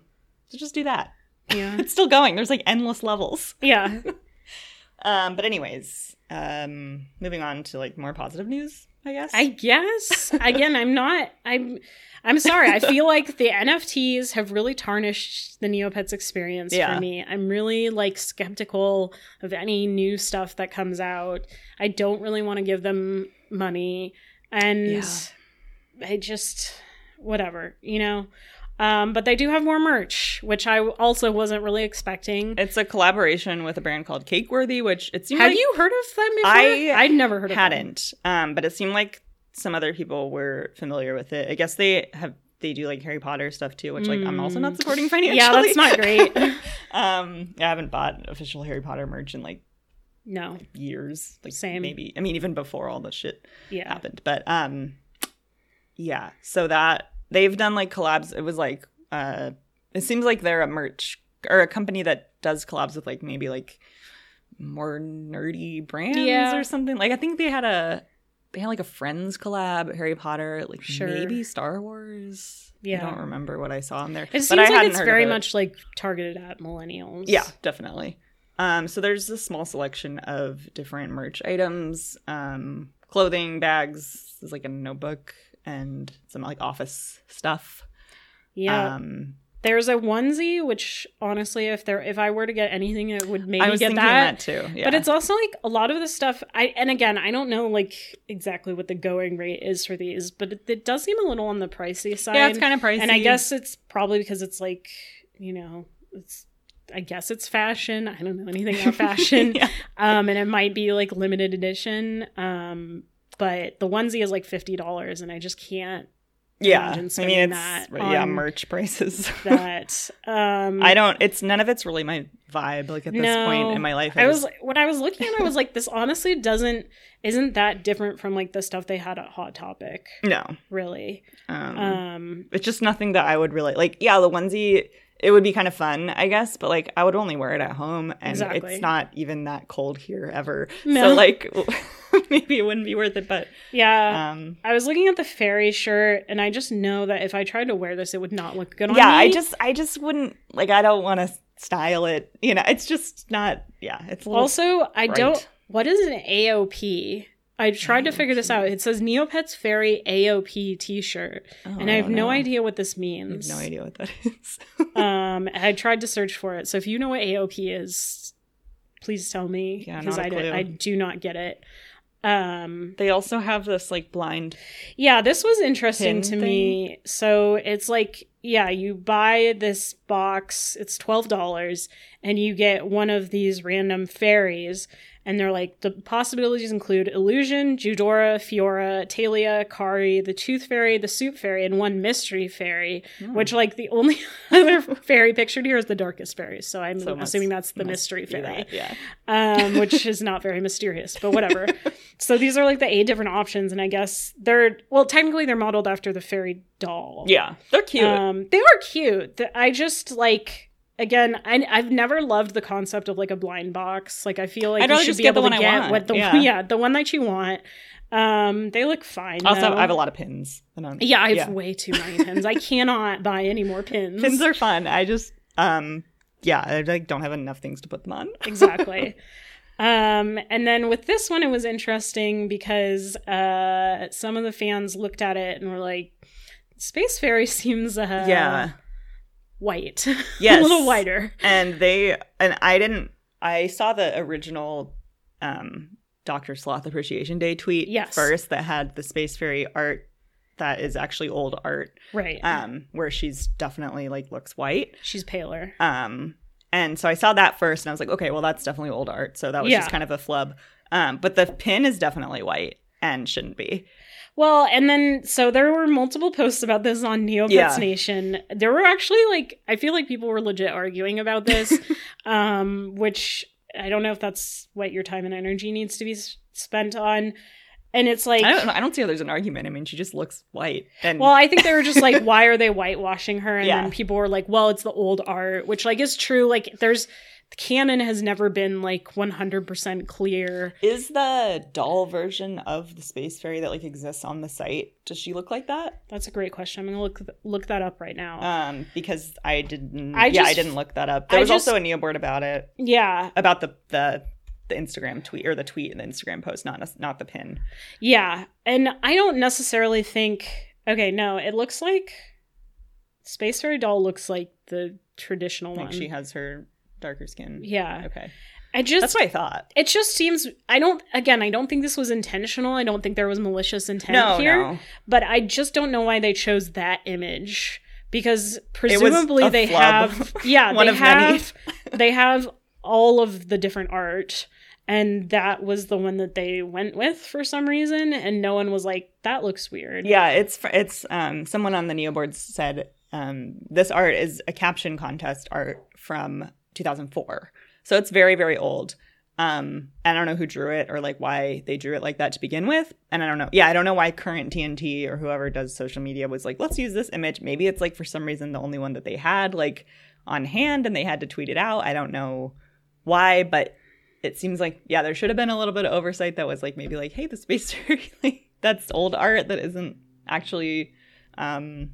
so just do that yeah, it's still going there's like endless levels yeah. um but anyways um moving on to like more positive news i guess I guess again, I'm not. I'm. I'm sorry. I feel like the NFTs have really tarnished the Neopets experience Yeah. for me. I'm really like skeptical of any new stuff that comes out. I don't really want to give them money, and Yeah. I just whatever, you know. Um, but they do have more merch, which I also wasn't really expecting. it's a collaboration with a brand called Cakeworthy, which it seemed Have like you heard of them before? I I'd never heard of them. hadn't. Um, but it seemed like some other people were familiar with it. I guess they have they do like Harry Potter stuff too, which like I'm also not supporting financially. Mm. Yeah, that's not great. um, I haven't bought official Harry Potter merch in like no. years. Like Same. maybe. I mean, even before all the shit Yeah. happened. But um, yeah. So that they've done like collabs. It was like uh, it seems like they're a merch or a company that does collabs with like maybe like more nerdy brands Yeah. or something. Like I think they had a they had like a Friends collab, Harry Potter, like Sure. maybe Star Wars. Yeah. I don't remember what I saw in there. It but seems I like it's very it. much like targeted at millennials. Yeah, definitely. Um, so there's a small selection of different merch items, um, clothing, bags. There's like a notebook and some like office stuff. Yeah. Um, There's a onesie, which honestly, if there if I were to get anything, it would maybe I was get thinking that. that, too. Yeah. But it's also like a lot of the stuff. I and again, I don't know like exactly what the going rate is for these, but it, it does seem a little on the pricey side. yeah, it's kind of pricey. and I guess it's probably because it's like you know it's. I guess it's fashion. I don't know anything about fashion. yeah. um, and it might be like limited edition. Um, but the onesie is like fifty dollars, and I just can't yeah. I mean, it's that yeah, merch prices. that. Um, I don't. It's none of it's really my vibe. Like at this No. point in my life, I I, was just, when I was looking at it, I was like, this honestly doesn't isn't that different from like the stuff they had at Hot Topic, no. really. Um, Um, it's just nothing that I would really like. Yeah, the onesie. It would be kind of fun, I guess, but like I would only wear it at home, and Exactly. it's not even that cold here ever. No. So like, maybe it wouldn't be worth it. But yeah. um, I was looking at the fairy shirt, and I just know that if I tried to wear this, it would not look good on yeah, me. I just, I just wouldn't like. I don't want to style it. You know, it's just not. Yeah, it's also I don't. What is an AOP? I tried to figure this out. It says Neopets Fairy AOP T-shirt, Oh, and I have no know. idea what this means. I have no idea what that is. um, I tried to search for it. So if you know what AOP is, please tell me because a I, I do not get it. Um, They also have this like blind. yeah, this was interesting to me. So it's like, yeah, you buy this box, it's $12, and you get one of these random fairies. And they're like, the possibilities include Illusen, Jhudora, Fyora, Taelia, Kari, the Tooth Fairy, the Soup Fairy, and one Mystery Fairy, Hmm. which, like, the only other fairy pictured here is the Darkest Fairy. So I'm So it must- assuming that's the Mystery Fairy that, Yeah. um, which is not very mysterious, but whatever. so these are like the eight different options, and I guess they're well, technically they're modeled after the fairy doll. Yeah. They're cute. um, they are cute. I just like again, I, I've never loved the concept of like a blind box. Like I feel like I'd you rather should just be get the able one to I get want. what the Yeah. yeah. the one that you want. Um, they look fine. also, though. I have a lot of pins. and I'm- Yeah, I have way too many pins. I cannot buy any more pins. Pins are fun. I just um yeah, I like don't have enough things to put them on. exactly. Um, and then with this one, it was interesting because uh, some of the fans looked at it and were like, "Space Fairy seems uh, yeah. White, Yes. a little whiter." And they and I didn't I saw the original um Dr. Sloth Appreciation Day tweet Yes. first that had the Space Fairy art that is actually old art. Right? Um, where she's definitely like looks white. She's paler. Um, and so I saw that first, and I was like, okay, well, that's definitely old art. So that was Yeah. just kind of a flub. Um, but the pin is definitely white and shouldn't be. Well, and then so there were multiple posts about this on Neopets Yeah. Nation. There were actually like I feel like people were legit arguing about this, um, which I don't know if that's what your time and energy needs to be s- spent on. And it's like I don't. I don't see how there's an argument. I mean, she just looks white. And Well, I think they were just like, why are they whitewashing her? And Yeah. then people were like, well, it's the old art, which like is true. Like, there's canon has never been like 100% clear. is the doll version of the space fairy that like exists on the site? Does she look like that? That's a great question. I'm gonna look look that up right now. Um, because I didn't. I yeah, I didn't look that up. There I was just- also a neoboard about it, yeah, about the the the Instagram tweet or the tweet in the Instagram post, not not the pin. yeah, and I don't necessarily think. Okay, no, it looks like Space Fairy doll looks like the traditional Like one. she has her darker skin. yeah, Okay, I just that's what I thought. it just seems. I don't. Again, I don't think this was intentional. I don't think there was malicious intent No, here. no. but I just don't know why they chose that image because presumably they flub. have yeah One they of many. have they have all of the different art and that was the one that they went with for some reason and no one was like that looks weird Yeah, it's it's um someone on the neoboards said um this art is a caption contest art from 2004. So it's very very old. Um I don't know who drew it or like why they drew it like that to begin with. And I don't know. Yeah, I don't know why current TNT or whoever does social media was like let's use this image. Maybe it's like for some reason the only one that they had like on hand and they had to tweet it out. I don't know why, but it seems like yeah, there should have been a little bit of oversight that was like maybe like, hey, the space like that's old art that isn't actually um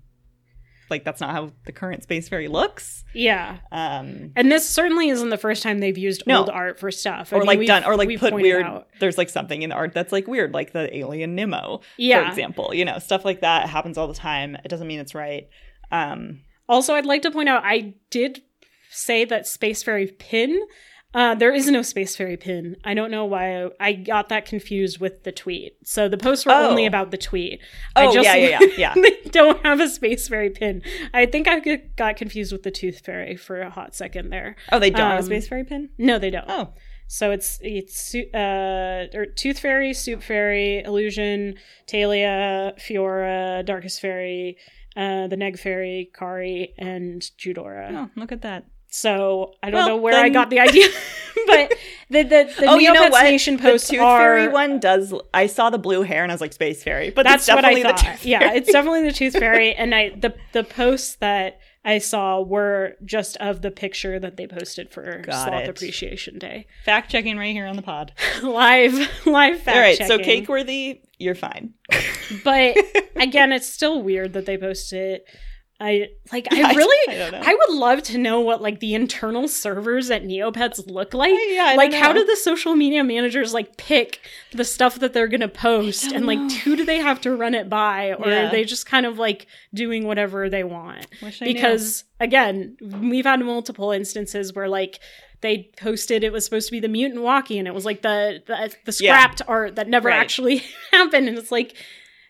like that's not how the current space fairy looks. yeah Um and this certainly isn't the first time they've used No. old art for stuff I or mean, like we've- done or like put weird out- there's like something in the art that's like weird, like the alien Nimmo, for Yeah. example. You know, stuff like that happens all the time. It doesn't mean it's right. Um Also, I'd like to point out I did say that Space Fairy pin. Uh, there is no Space Fairy pin. I don't know why I, I got that confused with the tweet. So the posts were Oh. only about the tweet. Oh, I just, yeah, yeah, yeah, yeah. they don't have a Space Fairy pin. I think I got confused with the Tooth Fairy for a hot second there. Oh, they don't have a Um, space fairy pin? No, they don't. Oh. So it's it's uh or Tooth Fairy, Soup Fairy, Illusen, Taelia, Fyora, Darkest Fairy, uh, the Neg Fairy, Kari, and Jhudora. Oh, look at that. So I don't Well, know where I got the idea, but the the, the oh, you know what? Nation posts the Tooth are. Fairy one does. I saw the blue hair and I was like space fairy, but that's what I thought. the Tooth yeah, it's definitely the Tooth Fairy, and I the the posts that I saw were just of the picture that they posted for Got Sloth it. Appreciation Day. fact checking right here on the pod. live live fact All right, so cake worthy, you're fine. but again it's still weird that they posted it i like i really I. I would love to know what like the internal servers at neopets look like Yeah, like how do the social media managers like pick the stuff that they're gonna post and like know. who do they have to run it by or Yeah. are they just kind of like doing whatever they want I knew. because again we've had multiple instances where like they posted it was supposed to be the mutant Wocky, and it was like the the, the Yeah. scrapped art that never Right. actually happened, and it's like,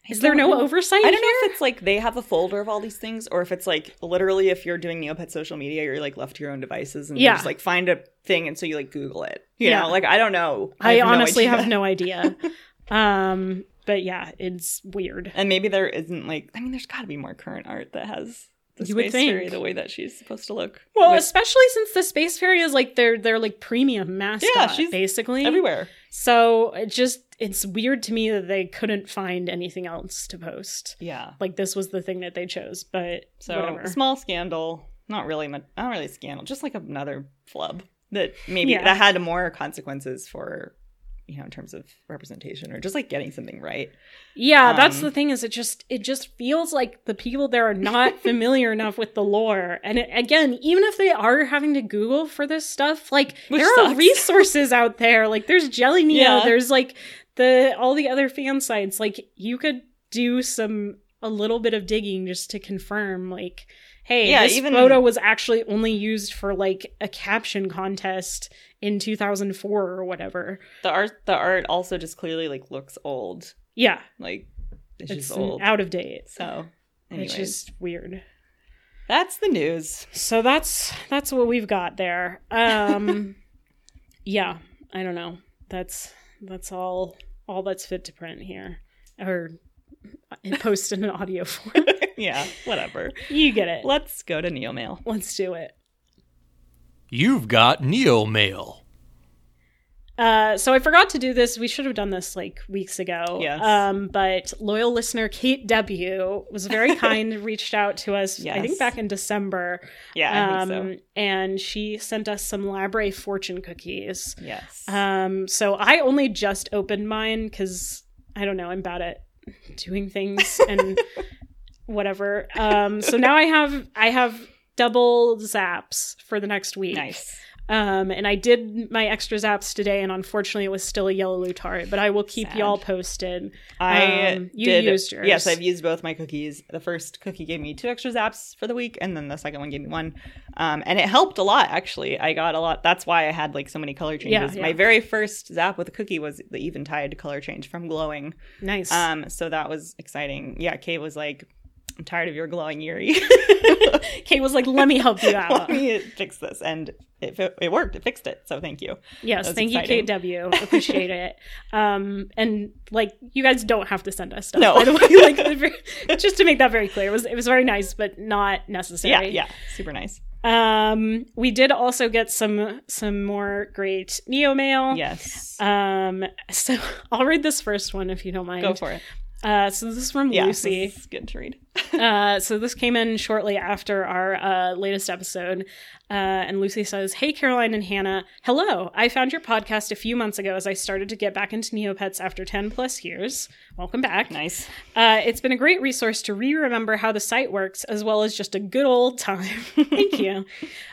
is there no know. oversight? I don't know if it's like they have a folder of all these things, or if it's like literally if you're doing Neopet social media, you're like left to your own devices and you Yeah. just like find a thing and so you like Google it. You Yeah. know, like I don't know. I, have honestly idea. have no idea. um, but yeah, it's weird. And maybe there isn't like I mean, there's got to be more current art that has the You would space think. fairy the way that she's supposed to look. Well, with especially since the Space Fairy is like their their like premium mascot, Yeah, she's basically everywhere. So it just it's weird to me that they couldn't find anything else to post. Yeah. Like this was the thing that they chose, but So whatever. small scandal, not really, mu- not really scandal, just like another flub that maybe Yeah. that had more consequences for, you know, in terms of representation or just like getting something right. Yeah, that's Um, the thing is it just it just feels like the people there are not familiar enough with the lore. And it, again, even if they are having to Google for this stuff, like there are resources out there. Like there's JellyNeo, Yeah. there's like the all the other fan sites. Like you could do some a little bit of digging just to confirm like hey, Yeah, this even- photo was actually only used for like a caption contest in 2004 or whatever. The art, the art also just clearly like looks old, Yeah, like it's, it's just old. out of date. So, anyways, It's just weird. that's the news. So that's that's what we've got there. Um yeah, I don't know. That's that's all all that's fit to print here or uh, post in an audio form. yeah, whatever. you get it. Let's go to Neo Mail. Let's do it. You've got Neo Mail. Uh, so I forgot to do this. We should have done this like weeks ago. Yes. Um, but loyal listener Kate W was very kind, reached out to us. yes. I think back in December. Yeah, I um, think and she sent us some Lab Ray fortune cookies. so. Yes. Um, so I only just opened mine because I don't know, I'm bad at doing things and whatever. Um, so now I have I have double zaps for the next week. nice. Um, and I did my extra zaps today, and unfortunately, it was still a yellow Lutari. But I will keep Sad. y'all posted. I Um, you did. used yours. Yes, I've used both my cookies. The first cookie gave me two extra zaps for the week, and then the second one gave me one. Um, and it helped a lot, actually. I got a lot. That's why I had like so many color changes. Yeah, My very first zap with a cookie was the Eventide color change from glowing. Nice. Um, so that was exciting. Yeah, Kate was like, "I'm tired of your glowing Eyrie. Kate was like, "Let me help you out. Let out." me fix this," and it it worked. It fixed it. So thank you. Yes, thank exciting. you, Kate W. Appreciate it. Um, and like, you guys don't have to send us stuff. No. by the way, like, just to make that very clear, it was it was very nice, but not Yeah, necessary. yeah, super nice. Um, we did also get some some more great neo mail. Yes, Um, so I'll read this first one if you don't mind. go for it. Uh, so this is from Yeah, Lucy. this is good to read. Uh, so this came in shortly after our uh, latest episode. Uh, and Lucy says, Hey, Caroline and Hannah. Hello. I found your podcast a few months ago as I started to get back into Neopets after 10 plus years. Welcome back. Nice. Uh, it's been a great resource to re remember how the site works, as well as just a good old time. Thank you.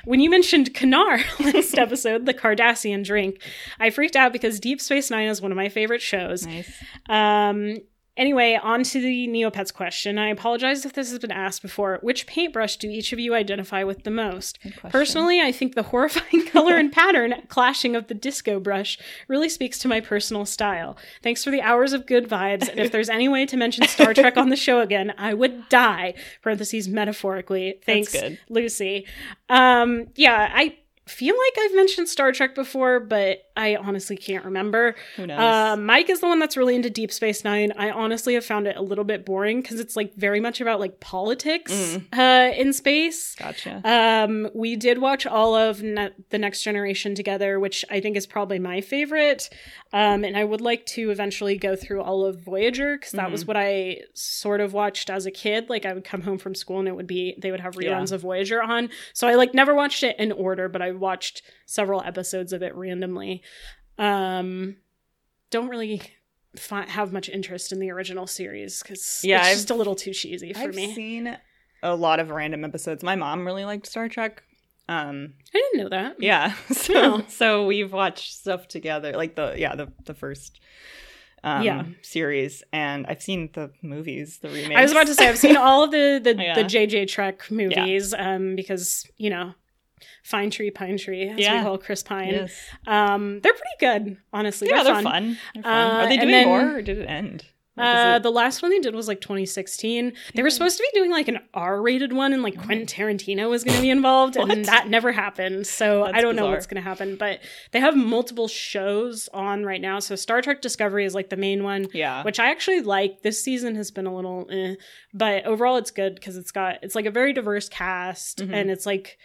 When you mentioned Kanar last episode, the Cardassian drink, I freaked out because Deep Space Nine is one of my favorite shows. Nice. Um, anyway, on to the Neopets question. I apologize if this has been asked before. Which paintbrush do each of you identify with the most? Personally, I think the horrifying color and pattern clashing of the disco brush really speaks to my personal style. Thanks for the hours of good vibes. And if there's any way to mention Star Trek on the show again, I would die. Parentheses metaphorically. Thanks. Lucy. Um, yeah, I feel like I've mentioned Star Trek before, but I honestly can't remember. Who knows? Uh, Mike is the one that's really into Deep Space Nine. I honestly have found it a little bit boring because it's like very much about like politics Mm. uh, in space. gotcha. Um, we did watch all of ne- the Next Generation together, which I think is probably my favorite. Um, and I would like to eventually go through all of Voyager because that Mm-hmm. was what I sort of watched as a kid. Like I would come home from school and it would be they would have reruns Yeah. of Voyager on. So I like never watched it in order, but I watched several episodes of it randomly. Um, don't really fi- have much interest in the original series because Yeah, it's I've- just a little too cheesy for me. I've seen a lot of random episodes. My mom really liked Star Trek. Um, I didn't know that. yeah, so No. so we've watched stuff together, like the yeah the the first um, Yeah. series, and I've seen the movies, the remakes. I was about to say I've seen all of the the, Yeah. the JJ Trek movies um because you know Fine Tree, Pine Tree, as Yeah. we call Chris Pine. Yes. Um, they're pretty good, honestly. Yeah, they're, they're fun. fun. They're fun. Uh, Are they doing then- more or did it end? Uh, the last one they did was like 2016. They were supposed to be doing like an R-rated one, and like Quentin Tarantino was going to be involved, and that never happened. So That's I don't know what's going to happen. But they have multiple shows on right now. So Star Trek Discovery is like the main one, yeah. which I actually like. This season has been a little, eh, but overall it's good because it's got it's like a very diverse cast, Mhm. and it's like.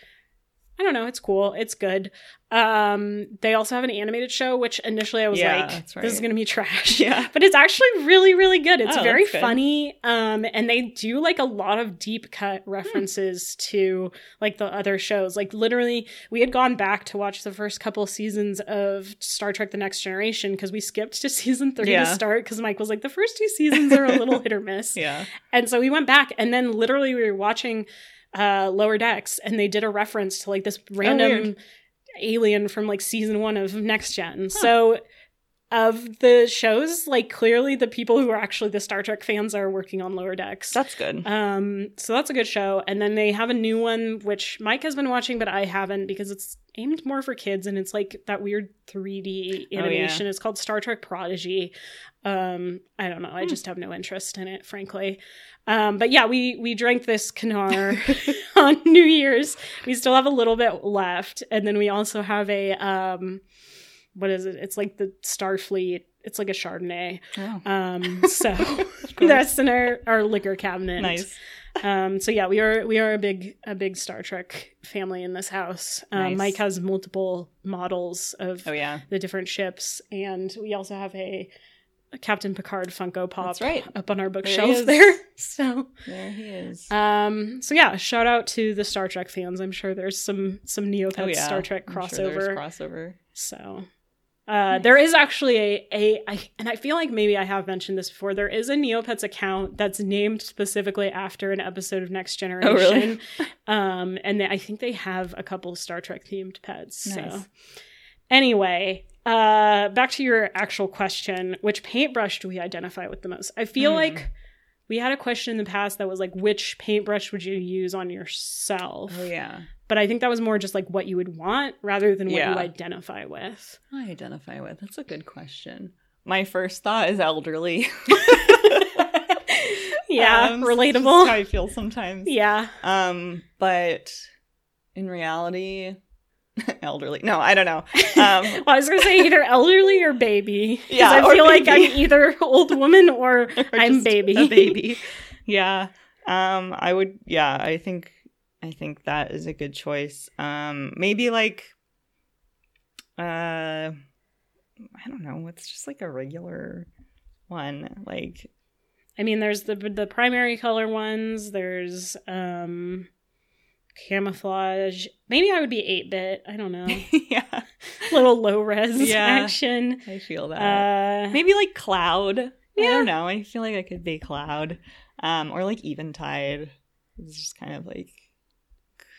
I don't know. It's cool. It's good. Um, they also have an animated show, which initially I was Yeah, like, that's "This is going to be trash." Yeah. but it's actually really, really good. It's Oh, very good. funny. Um, and they do like a lot of deep cut references to like the other shows. Like literally, we had gone back to watch the first couple seasons of Star Trek: The Next Generation because we skipped to season three Yeah. to start because Mike was like, the first two seasons are a little hit or miss. yeah. And so we went back, and then literally we were watching uh, Lower Decks, and they did a reference to like this random Oh, alien from like season one of Next Gen. So of the shows, like clearly the people who are actually the Star Trek fans are working on Lower Decks. That's good. Um, so that's a good show. And then they have a new one which Mike has been watching, but I haven't because it's aimed more for kids and it's like that weird 3D Oh, yeah. animation. It's called Star Trek Prodigy. Um, I don't know. I Hmm. just have no interest in it, frankly. Um, but yeah, we we drank this Kanar on New Year's. We still have a little bit left, and then we also have a um, what is it? It's like the Starfleet. It's like a Chardonnay. Oh, Um, so that's in our, our liquor cabinet. nice. Um, so yeah, we are we are a big a big Star Trek family in this house. Um, Nice. Mike has multiple models of Oh yeah. the different ships, and we also have a, a Captain Picard Funko Pop That's right. up on our he bookshelf is. there. So There he is. um, so yeah, shout out to the Star Trek fans. I'm sure there's some some Neopets oh yeah. Star Trek I'm sure crossover. crossover. So uh, there is actually a, a I, and I feel like maybe I have mentioned this before. There is a Neopets account that's named specifically after an episode of Next Generation. Oh, really? um, and they, I think they have a couple Star Trek themed pets. So anyway, uh, back to your actual question: Which paintbrush do we identify with the most? I feel Hmm. like we had a question in the past that was like, which paintbrush would you use on yourself? Oh yeah. But I think that was more just like what you would want rather than what Yeah. you identify with. I identify with. That's a good question. My first thought is elderly. yeah, Um, That's relatable. how I feel sometimes. Yeah. Um, but in reality, elderly. No, I don't know. Um, Well, I was gonna say either elderly or baby. Yeah, I feel like I'm either old woman or, or I'm baby. Baby. Yeah. Um, I would. Yeah, I think. I think that is a good choice. Um, maybe like. Uh, I don't know. It's just like a regular one. Like I mean, there's the the primary color ones. There's um camouflage. Maybe I would be eight bit. I don't know. yeah, Little low res Yeah. action. I feel that. Uh, Maybe like cloud. I don't know. I feel like I could be cloud. Um, or like eventide. It's just kind of like,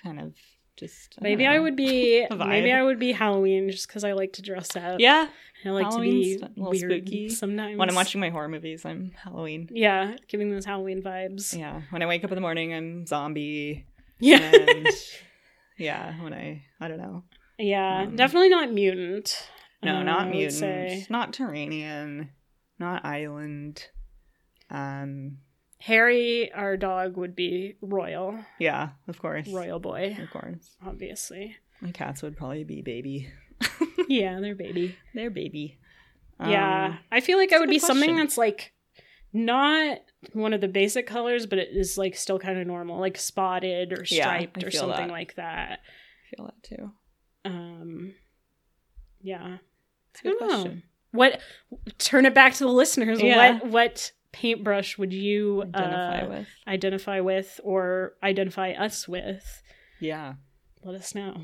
kind of just. don't maybe I would be. Maybe I would be Halloween just because I like to dress up. Yeah. I like Halloween's to a be little weird spooky. sometimes. When I'm watching my horror movies, I'm Halloween. Yeah, giving those Halloween vibes. Yeah. When I wake up in the morning, I'm zombie. Yeah. And yeah, when I, I don't know. Yeah, Um, definitely not mutant. No, uh, not mutant. say. Not Tyrannian. Not island. Um. Harry, our dog, would be royal, Yeah, of course. royal boy, Of course. obviously. My cats would probably be baby. Yeah, they're baby. They're baby. yeah, Um, I feel like I would be something that's like not one of the basic colors, but it is like still kind of normal, like spotted or striped I or something that. like that. I feel that too. Um, yeah. It's a good I don't know. question. What? Turn it back to the listeners. Yeah. What? What paintbrush would you Identify uh, with. identify with or identify us with? Yeah. Let us know.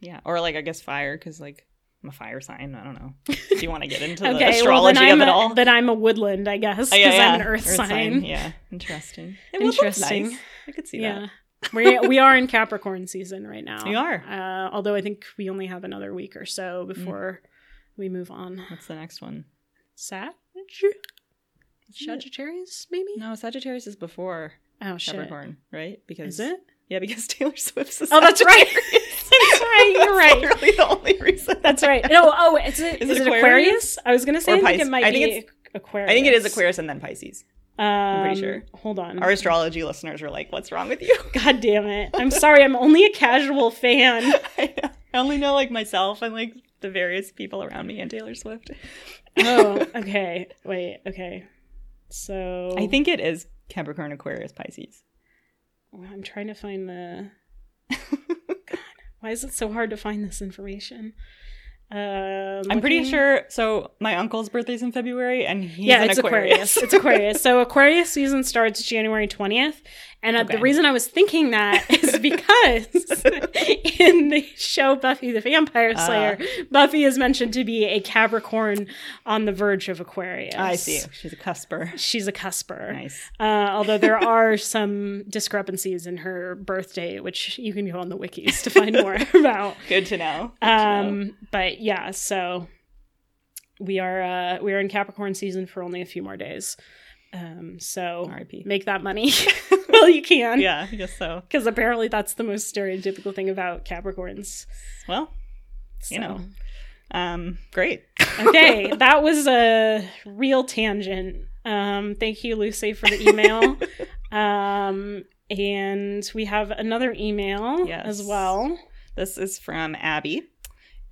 Yeah. Or like I guess fire, because like I'm a fire sign. I don't know. Do you want to get into the okay, well astrology I'm of it a, all? then I'm a woodland, I guess, Oh, because yeah, I'm an earth, sign. Yeah. Interesting. It Interesting. nice. I could see Yeah. that. we we are in Capricorn season right now. We are. Uh, although I think we only have another week or so Mm. before we move on. What's the next one? Sag? Sagittarius, maybe? No, Sagittarius is before Oh shit. Capricorn, right? Because Is it? Yeah, because Taylor Swift's Oh, that's right. Right. You're right. The only reason. That's right. No, oh, is it, Is is it Aquarius? Aquarius? I was gonna say Or I think it might I think be it's- Aquarius. I think it is Aquarius and then Pisces. I'm pretty um, sure. Hold on. Our astrology listeners are like, "What's wrong with you?" God damn it. I'm sorry. I'm only a casual fan. I. I only know like myself and like the various people around me and Taylor Swift. Oh, okay. Wait. Okay. So I think it is Capricorn, Aquarius, Pisces. I'm trying to find the. Why is it so hard to find this information? Uh, I'm pretty sure. So my uncle's birthday's in February, and he's yeah, an it's Aquarius. it's Aquarius. So Aquarius season starts January 20th. And uh, the reason I was thinking that is because in the show Buffy the Vampire Ah. Slayer, Buffy is mentioned to be a Capricorn on the verge of Aquarius. I see. She's a cusper. She's a cusper. Nice. Uh, although there are some discrepancies in her birth date, which you can go on the wikis to find more about. Good to know. Good to know. Um, but yeah, so we are uh, we are in Capricorn season for only a few more days. Um, so make that money while you can. yeah, I guess so. Because apparently that's the most stereotypical thing about Capricorns. Well, So. you know, um, great. okay, that was a real tangent. Um, thank you, Lucy, for the email. um, and we have another email Yes. as well. This is from Abby.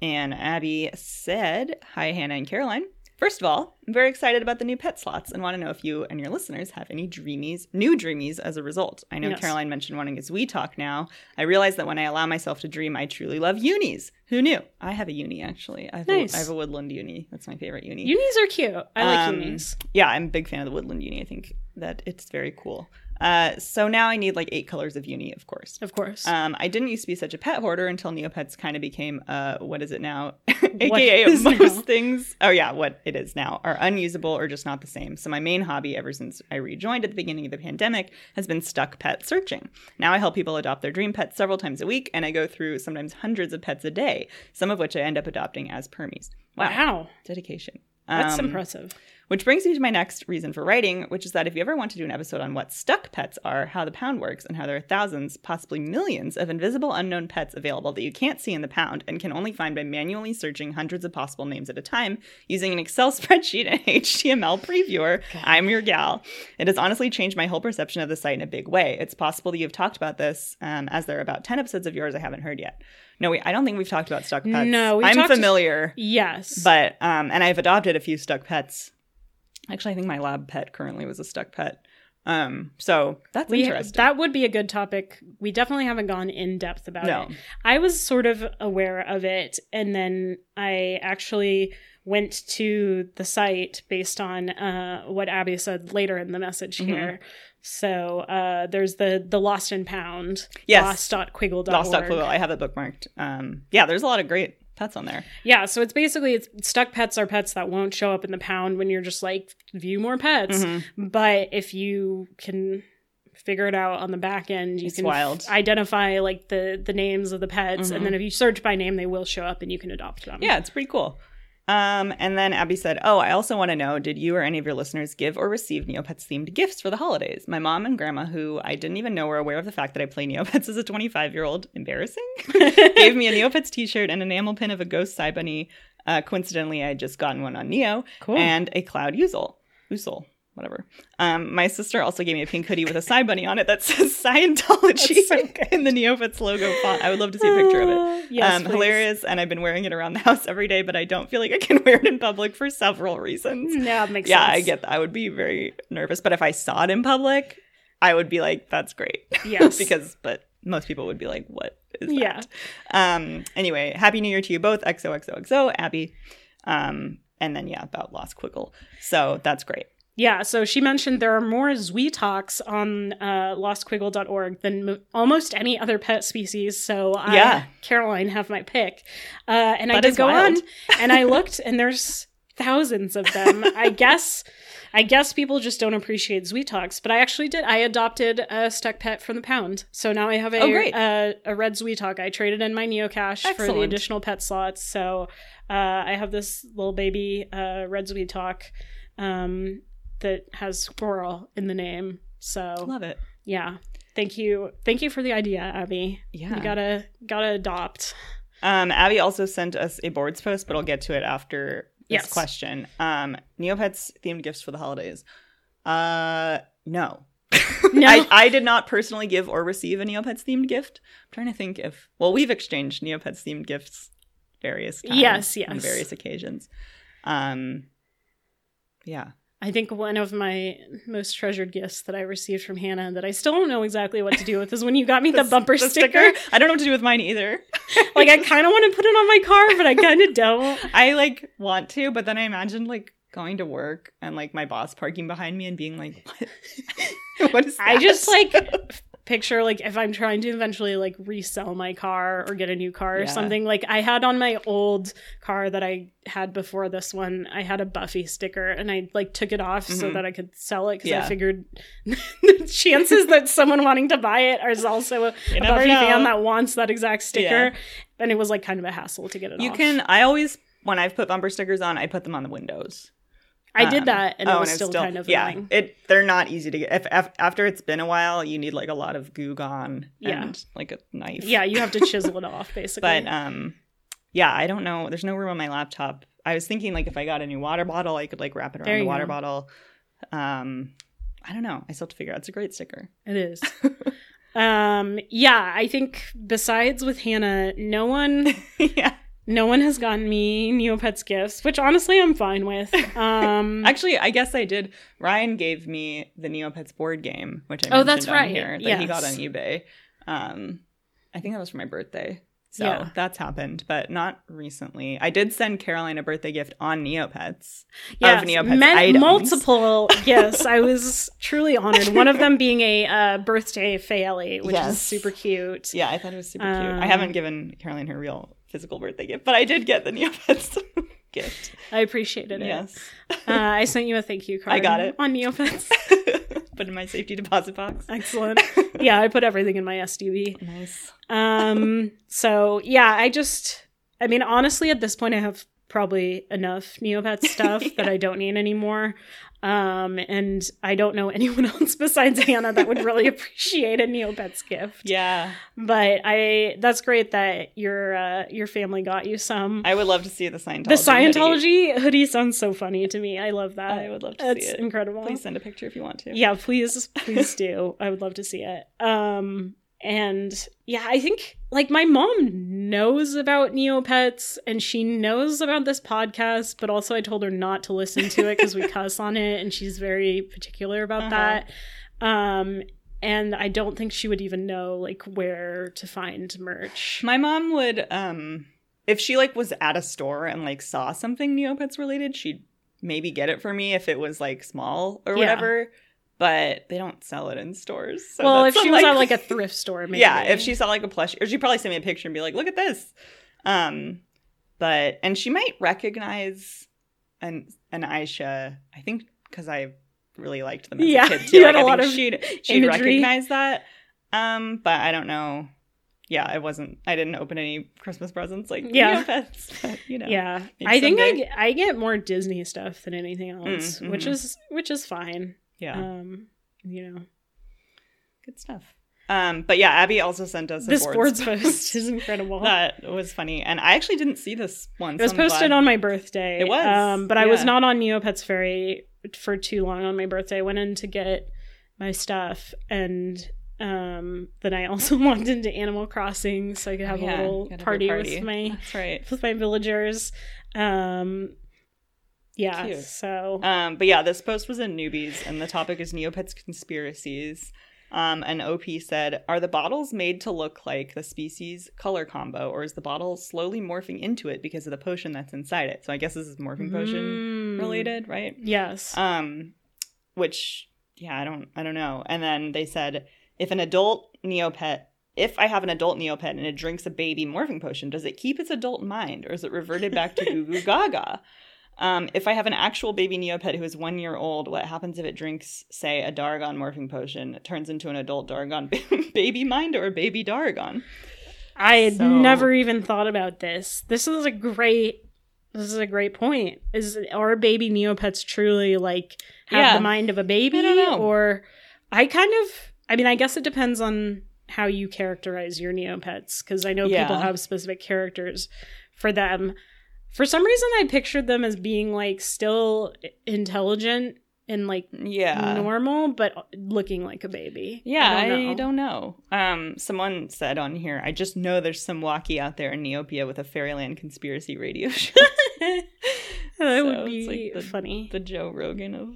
And Abby said, Hi, Hannah and Caroline. First of all, I'm very excited about the new pet slots and want to know if you and your listeners have any dreamies, new dreamies as a result. I know Yes. Caroline mentioned wanting a Xweetok now. I realize that when I allow myself to dream, I truly love unis. Who knew? I have a uni actually. I have, Nice. a, I have a woodland uni. That's my favorite uni. Unis are cute. I like Um, unis. Yeah, I'm a big fan of the woodland uni. I think that it's very cool. Uh, so now I need like eight colors of uni, of course. Of course. Um, I didn't used to be such a pet hoarder until Neopets kind of became uh, what is it now? AKA most now. things. Oh yeah, what it is now are unusable or just not the same. So my main hobby ever since I rejoined at the beginning of the pandemic has been stuck pet searching. Now I help people adopt their dream pets several times a week, and I go through sometimes hundreds of pets a day. Some of which I end up adopting as permies. Wow, wow. dedication. That's Um, impressive. Which brings me to my next reason for writing, which is that if you ever want to do an episode on what stuck pets are, how the pound works, and how there are thousands, possibly millions, of invisible unknown pets available that you can't see in the pound and can only find by manually searching hundreds of possible names at a time using an Excel spreadsheet and HTML previewer, I'm your gal. It has honestly changed my whole perception of the site in a big way. It's possible that you've talked about this, um, as there are about 10 episodes of yours I haven't heard yet. No, wait, I don't think we've talked about stuck pets. No, we've I'm talked- familiar. Yes. But um, and I've adopted a few stuck pets. Actually, I think my lab pet currently was a stuck pet. Um, so that's we, interesting. that would be a good topic. We definitely haven't gone in depth about No. it. I was sort of aware of it, and then I actually went to the site based on uh, what Abby said later in the message Mm-hmm. here. So uh, there's the the Lost and Pound, Yes. lost.quiggle.org. Lost Duck Clue. I have it bookmarked. Um, yeah, there's a lot of great pets on there. Yeah, so it's basically it's stuck pets are pets that won't show up in the pound when you're just like view more pets. Mm-hmm. But if you can figure it out on the back end, you It's can wild. Mm-hmm. identify like the the names of the pets, and then if you search by name, they will show up, and you can adopt them. Yeah, it's pretty cool. Um, and then Abby said, "Oh, I also want to know: Did you or any of your listeners give or receive Neopets themed gifts for the holidays? My mom and grandma, who I didn't even know were aware of the fact that I play Neopets as a 25 year old, embarrassing, gave me a Neopets T-shirt and an enamel pin of a ghost Cybunny. Uh, coincidentally, I had just gotten one on Neo, Cool. and a Cloud Uzel, Usul, whatever. Um, my sister also gave me a pink hoodie with a Cybunny on it that says Scientology so in the Neopets logo font. I would love to see a picture of it Uh, yes, um, hilarious, and I've been wearing it around the house every day, but I don't feel like I can wear it in public for several reasons. Yeah, it makes yeah, sense. I get that. I would be very nervous, but if I saw it in public, I would be like, "That's great." Yes. because, but most people would be like, "What is Yeah. that?" Um. Anyway, happy New Year to you both. XOXOXO, Abby. Um. And then yeah, about Lost Quiggle. So that's great. Yeah, so she mentioned there are more Xweetoks on uh, lostquiggle.org than m- almost any other pet species. So I, Yeah. Caroline, have my pick. Uh, and I That did go wild. on and I looked, and there's thousands of them. I guess. I guess people just don't appreciate Xweetoks, but I actually did. I adopted a stuck pet from the pound, so now I have a Oh, a, a red Xweetok. I traded in my Neocash for the additional pet slots, so uh, I have this little baby uh, red Xweetok. Um, that has squirrel in the name. So Love it. yeah, thank you, thank you for the idea, Abby. Yeah. you gotta gotta adopt. Um, Abby also sent us a boards post, but I'll get to it after this Yes. question. Um, Neopets themed gifts for the holidays. Uh, no. No. I, I did not personally give or receive a Neopets themed gift. I'm trying to think if well, we've exchanged Neopets themed gifts various times Yes, yes. on various occasions. Um, yeah. I think one of my most treasured gifts that I received from Hannah that I still don't know exactly what to do with is when you got me the, bumper sticker. I don't know what to do with mine either. Like I kind of want to put it on my car, but I kind of don't. I like want to, but then I imagine like going to work and like my boss parking behind me and being like, "What? what is that?" I just like picture like if I'm trying to eventually like resell my car or get a new car or something. Like I had on my old car that I had before this one, I had a Buffy sticker and I like took it off so Mhm. that I could sell it because Yeah. I figured the chances that someone wanting to buy it is also a, a Buffy know. fan that wants that exact sticker. Yeah. And it was like kind of a hassle to get it You off. can. I always when I've put bumper stickers on, I put them on the windows. I did Um, that and it oh, was it's still, kind of yeah. annoying. It they're not easy to get. If, if after it's been a while, you need like a lot of goo gone Yeah. and like a knife. Yeah, you have to chisel it off basically. but um, yeah, I don't know. There's no room on my laptop. I was thinking like if I got a new water bottle, I could like wrap it around the water go. bottle. Um, I don't know. I still have to figure out. It's a great sticker. It is. um yeah, I think besides with Hannah, no one yeah. No one has gotten me Neopets gifts, which honestly I'm fine with. Um Actually, I guess I did. Ryan gave me the Neopets board game, which I Oh, mentioned that's on right. here that he got on eBay. Um, I think that was for my birthday. So Yeah. that's happened, but not recently. I did send Caroline a birthday gift on Neopets. yes, Neopets men- items. multiple yes, I was truly honored. One of them being a uh, birthday Faellie, which Yes. is super cute. Yeah, I thought it was super cute. I Um, haven't given Caroline her real physical birthday gift, but I did get the Neopets gift. I appreciated it. Yes. Uh, I sent you a thank you card. I got it. on Neopets. Put in my safety deposit box. Excellent. Yeah, I put everything in my SDB. Nice. Um, so yeah, I just, I mean, honestly, at this point, I have probably enough Neopets stuff that I don't need anymore. Um, and I don't know anyone else besides Hannah that would really appreciate a Neopets gift. Yeah. But I, that's great that your uh, your family got you some. I would love to see the Scientology. the. Scientology hoodie. sounds so funny to me. I love that. I would love to see it. incredible. Please send a picture if you want to. Yeah, please, please do. I would love to see it. Um, and yeah, I think like my mom knows about Neopets and she knows about this podcast, but also I told her not to listen to it because we cuss on it and she's very particular about Uh-huh. that. Um, and I don't think she would even know like where to find merch. My mom would, um, if she like was at a store and like saw something Neopets related, she'd maybe get it for me if it was like small or Yeah. whatever. But they don't sell it in stores. So well, if she was at like a thrift store, maybe. yeah, if she saw like a plush, or she'd probably send me a picture and be like, "Look at this." Um, but and she might recognize an an Aisha. I think because I really liked them as Yeah, a kid too. you Like, had a lot of she'd she'd imagery. recognize that. Um, but I don't know. Yeah, I wasn't. I didn't open any Christmas presents like Yeah. Neopets, but you know. yeah i think I someday. I get more disney stuff than anything else Mm, which mhm. is which is fine yeah, um you know good stuff. Um, but yeah, Abby also sent us a this boards boards post is incredible that was funny, and I actually didn't see this one. it was so posted glad- on my birthday It was, um but i was not on neopets ferry for too long on my birthday i went in to get my stuff and um then i also logged into animal crossing so i could have Oh, Yeah, a little party, party. with my That's right. with my villagers um yeah Cute. so Um, but yeah, this post was in newbies, and the topic is Neopets conspiracies. Um, and OP said, "Are the bottles made to look like the species color combo, or is the bottle slowly morphing into it because of the potion that's inside it?" So I guess this is morphing potion Mm. related, right? yes Um, which yeah, I don't, I don't know. And then they said, if an adult Neopet, if I have an adult Neopet and it drinks a baby morphing potion, does it keep its adult mind, or is it reverted back to Goo Goo Gaga? Um, if I have an actual baby Neopet who is one year old, what happens if it drinks, say, a Dargon morphing potion? It turns into an adult Dargon baby mind or baby Dargon? I had So- never even thought about this. This is a great this is a great point. Is are baby Neopets truly like have Yeah. the mind of a baby? I don't know. Or I kind of I mean I guess it depends on how you characterize your Neopets because I know Yeah. people have specific characters for them. For some reason, I pictured them as being like still intelligent and like Yeah. normal, but looking like a baby. Yeah, I, know. don't, know. Um, someone said on here, I just know there's some Wocky out there in Neopia with a Faerieland conspiracy radio show. that So would be like the- funny. the Joe Rogan of,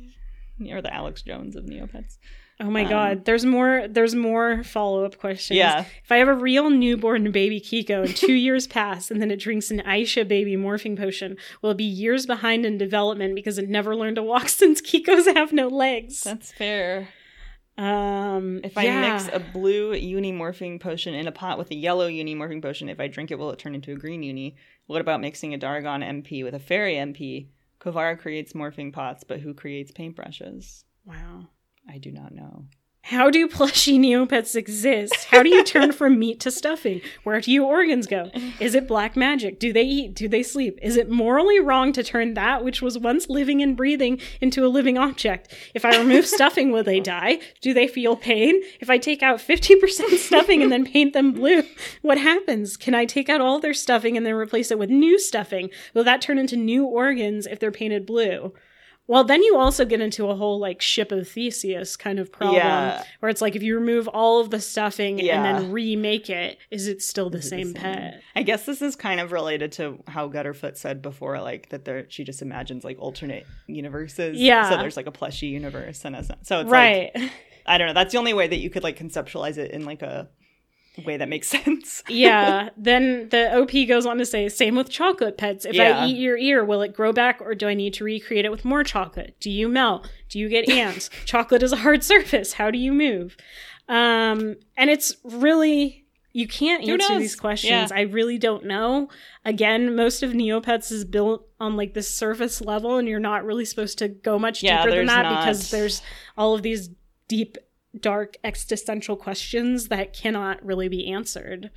or the Alex Jones of Neopets. Oh my um, god, there's more. There's more follow up questions. Yeah. If I have a real newborn baby Kiko and two years pass and then it drinks an Aisha baby morphing potion, will it be years behind in development because it never learned to walk since Kikos have no legs? That's fair. Um, If I yeah. mix a blue unimorphing potion in a pot with a yellow unimorphing potion, if I drink it, will it turn into a green uni? What about mixing a Dargon MP with a fairy MP? Kauvara creates morphing pots, but who creates paintbrushes? wow. I do not know. How do plushy Neopets exist? How do you turn from meat to stuffing? Where do your organs go? Is it black magic? Do they eat? Do they sleep? Is it morally wrong to turn that which was once living and breathing into a living object? If I remove stuffing, will they die? Do they feel pain? If I take out 50% stuffing and then paint them blue, what happens? Can I take out all their stuffing and then replace it with new stuffing? Will that turn into new organs if they're painted blue? Well, then you also get into a whole like ship of Theseus kind of problem Yeah. where it's like if you remove all of the stuffing Yeah. and then remake it, is it still the Is it the same same? pet? I guess this is kind of related to how Gutterfoot said before, like that there she just imagines like alternate universes. Yeah. So there's like a plushy universe and a so it's like right. I don't know. That's the only way that you could like conceptualize it in like a way that makes sense. yeah. Then the OP goes on to say, same with chocolate pets. If Yeah. I eat your ear, will it grow back or do I need to recreate it with more chocolate? Do you melt? Do you get ants? chocolate is a hard surface. How do you move? Um, and it's really you can't answer these questions. Yeah. I really don't know. Again, most of Neopets is built on like the surface level, and you're not really supposed to go much Yeah, deeper than that not- because there's all of these deep, dark existential questions that cannot really be answered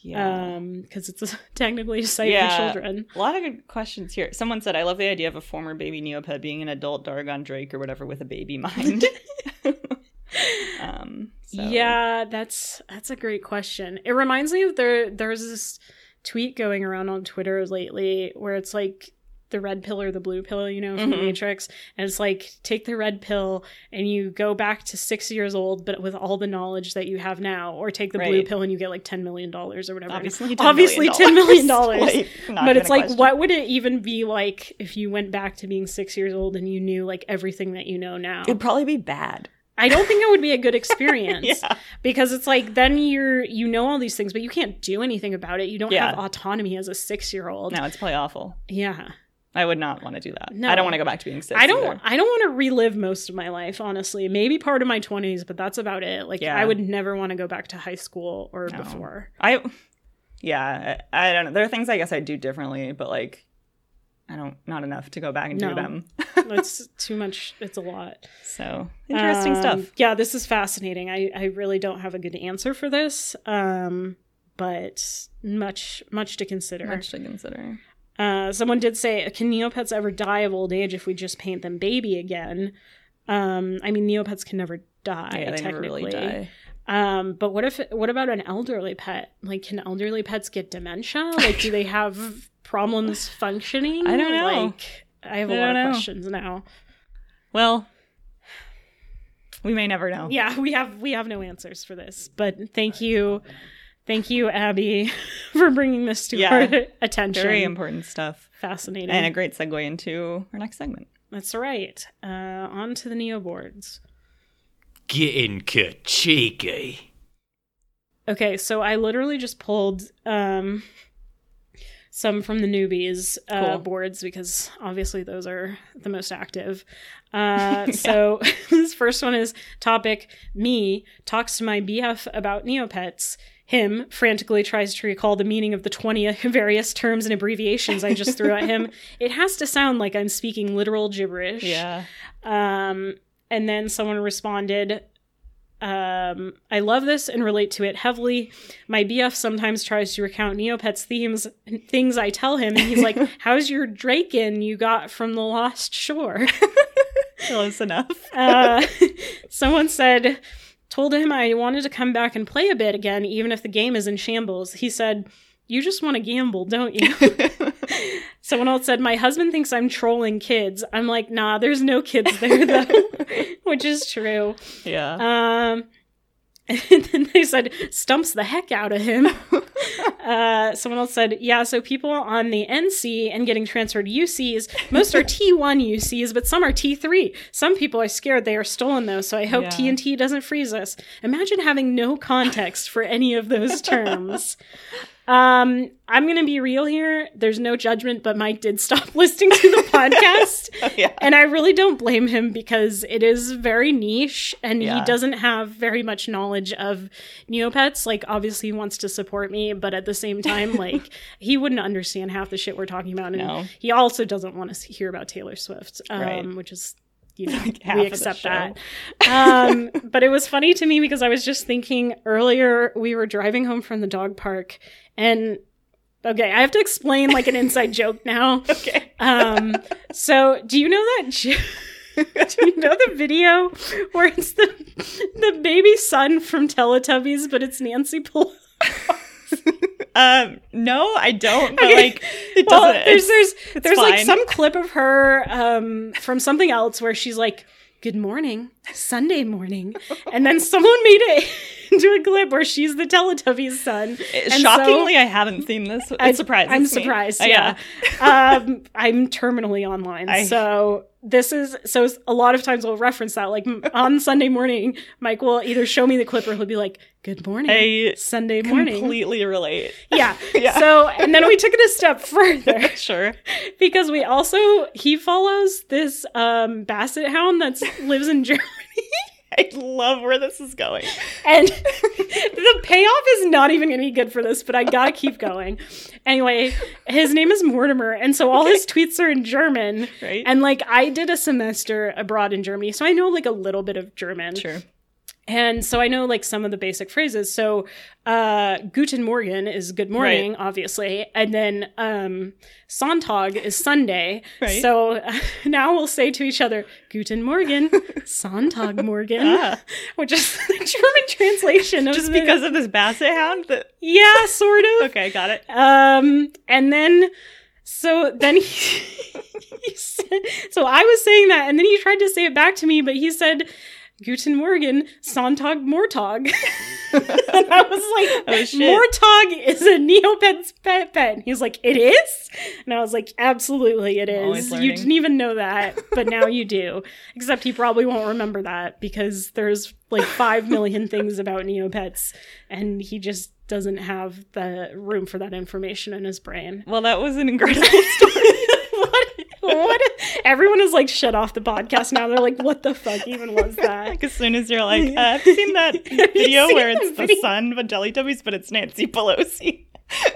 Yeah. um because it's technically a site Yeah. for children a lot of good questions here. Someone said, I love the idea of a former baby Neopet being an adult Dargon Drake or whatever with a baby mind. um, so- yeah that's that's a great question it reminds me of there there's this tweet going around on twitter lately where it's like the red pill or the blue pill you know from the Mhm. matrix and it's like take the red pill and you go back to six years old but with all the knowledge that you have now or take the blue pill and you get like 10 million dollars or whatever Obviously, $10 Obviously million. $10 million. Like, but it's like question. what would it even be like if you went back to being six years old and you knew like everything that you know now It'd probably be bad. i don't think it would be a good experience Yeah. because it's like then you're you know all these things but you can't do anything about it you don't Yeah. have autonomy as a six year old No, it's probably awful. yeah I would not want to do that. No. I don't want to go back to being six. i don't either. i don't want to relive most of my life honestly maybe part of my 20s but that's about it like Yeah. i would never want to go back to high school or No. before I, yeah, I, I don't know. There are things I guess I'd do differently, but like, I don't, not enough to go back and do them. it's too much it's a lot so interesting Um, stuff. Yeah, this is fascinating. I, I really don't have a good answer for this, um, but much much to consider. Much to consider. Uh, someone did say, "Can Neopets ever die of old age if we just paint them baby again?" Um, I mean, Neopets can never die. yeah, they never technically. really die. Um, but what if? What about an elderly pet? Like, can elderly pets get dementia? Like, do they have problems functioning? I don't know. Like, I have a I lot of know. questions now. Well, we may never know. yeah we have we have no answers for this but thank you thank you abby for bringing this to Yeah. our attention Very important stuff. fascinating And a great segue into our next segment. that's right uh on to the neo boards Getting cheeky. okay so i literally just pulled um some from the newbies uh, Cool. boards because obviously those are the most active. Uh, So this first one is topic me talks to my BF about Neopets. Him frantically tries to recall the meaning of the 20 various terms and abbreviations I just threw at him. It has to sound like I'm speaking literal gibberish. Yeah. Um, and then someone responded, um, I love this and relate to it heavily. My BF sometimes tries to recount Neopets themes, things I tell him, and he's like, How's your Draken you got from the Lost Shore? Close enough. uh, someone said, told him I wanted to come back and play a bit again, even if the game is in shambles. He said, You just want to gamble, don't you? Someone else said, My husband thinks I'm trolling kids. I'm like, Nah, there's no kids there, though, which is true. yeah. Um, and then they said, stumps the heck out of him. uh, someone else said, yeah, so people on the NC and getting transferred UCs, most are T1 UCs, but some are T3. Some people are scared they are stolen, though, so I hope Yeah. TNT doesn't freeze us. Imagine having no context for any of those terms. Um, I'm gonna be real here. There's no judgment, but Mike did stop listening to the podcast. yeah. And I really don't blame him because it is very niche and Yeah. he doesn't have very much knowledge of Neopets. Like, obviously, he wants to support me, but at the same time, like, he wouldn't understand half the shit we're talking about. And No. he also doesn't want to hear about Taylor Swift, um, Right. which is. You know, half we accept that. Um, but it was funny to me because I was just thinking earlier we were driving home from the dog park and okay, I have to explain like an inside joke now. Okay. Um, so do you know that? jo- do you know the video where it's the the baby son from Teletubbies, but it's Nancy Pelosi? Um, no, I don't. But Okay. like, it Well, doesn't. there's there's there's like some clip of her um from something else where she's like, "Good morning, Sunday morning," and then someone made it into a clip where she's the Teletubbies son. And so- shockingly, I haven't seen this. It I- surprises I'm me. surprised. Oh, Yeah, um, I'm terminally online, I- so this is so a lot of times we'll reference that. Like on Sunday morning, Mike will either show me the clip or he'll be like, "Good morning, I Sunday morning." completely relate. Yeah. Yeah. So and then we took it a step further Sure. because we also he follows this um basset hound that lives in Germany. I love where this is going. And the payoff is not even going to be good for this, but I gotta keep going. Anyway, his name is Mortimer, and so all his tweets are in German. Right. And like, I did a semester abroad in Germany, so I know like a little bit of German. Sure. And so I know like some of the basic phrases. So uh Guten Morgen is good morning, obviously. And then um Sonntag is Sunday. Right. So now we'll say to each other, Guten Morgen, Sonntag Morgen, Ah. which is the German translation of Just the- because of this basset hound? That, Yeah, sort of. okay, got it. Um, and then, so then he, he said, so I was saying that, and then he tried to say it back to me, but he said, Guten Morgen, Sonntag Mortag. and I was like, Oh, shit. Mortog is a Neopet's pet he was like, it is? And I was like, absolutely it is. You didn't even know that, but now you do. Except he probably won't remember that because there's like five million things about Neopets and he just doesn't have the room for that information in his brain. Well, that was an incredible story. what? What? Everyone is like shut off the podcast now. They're like, what the fuck even was that? like as soon as you're like, uh, have seen that video seen where it's the video? son of Teletubbies, but it's Nancy Pelosi?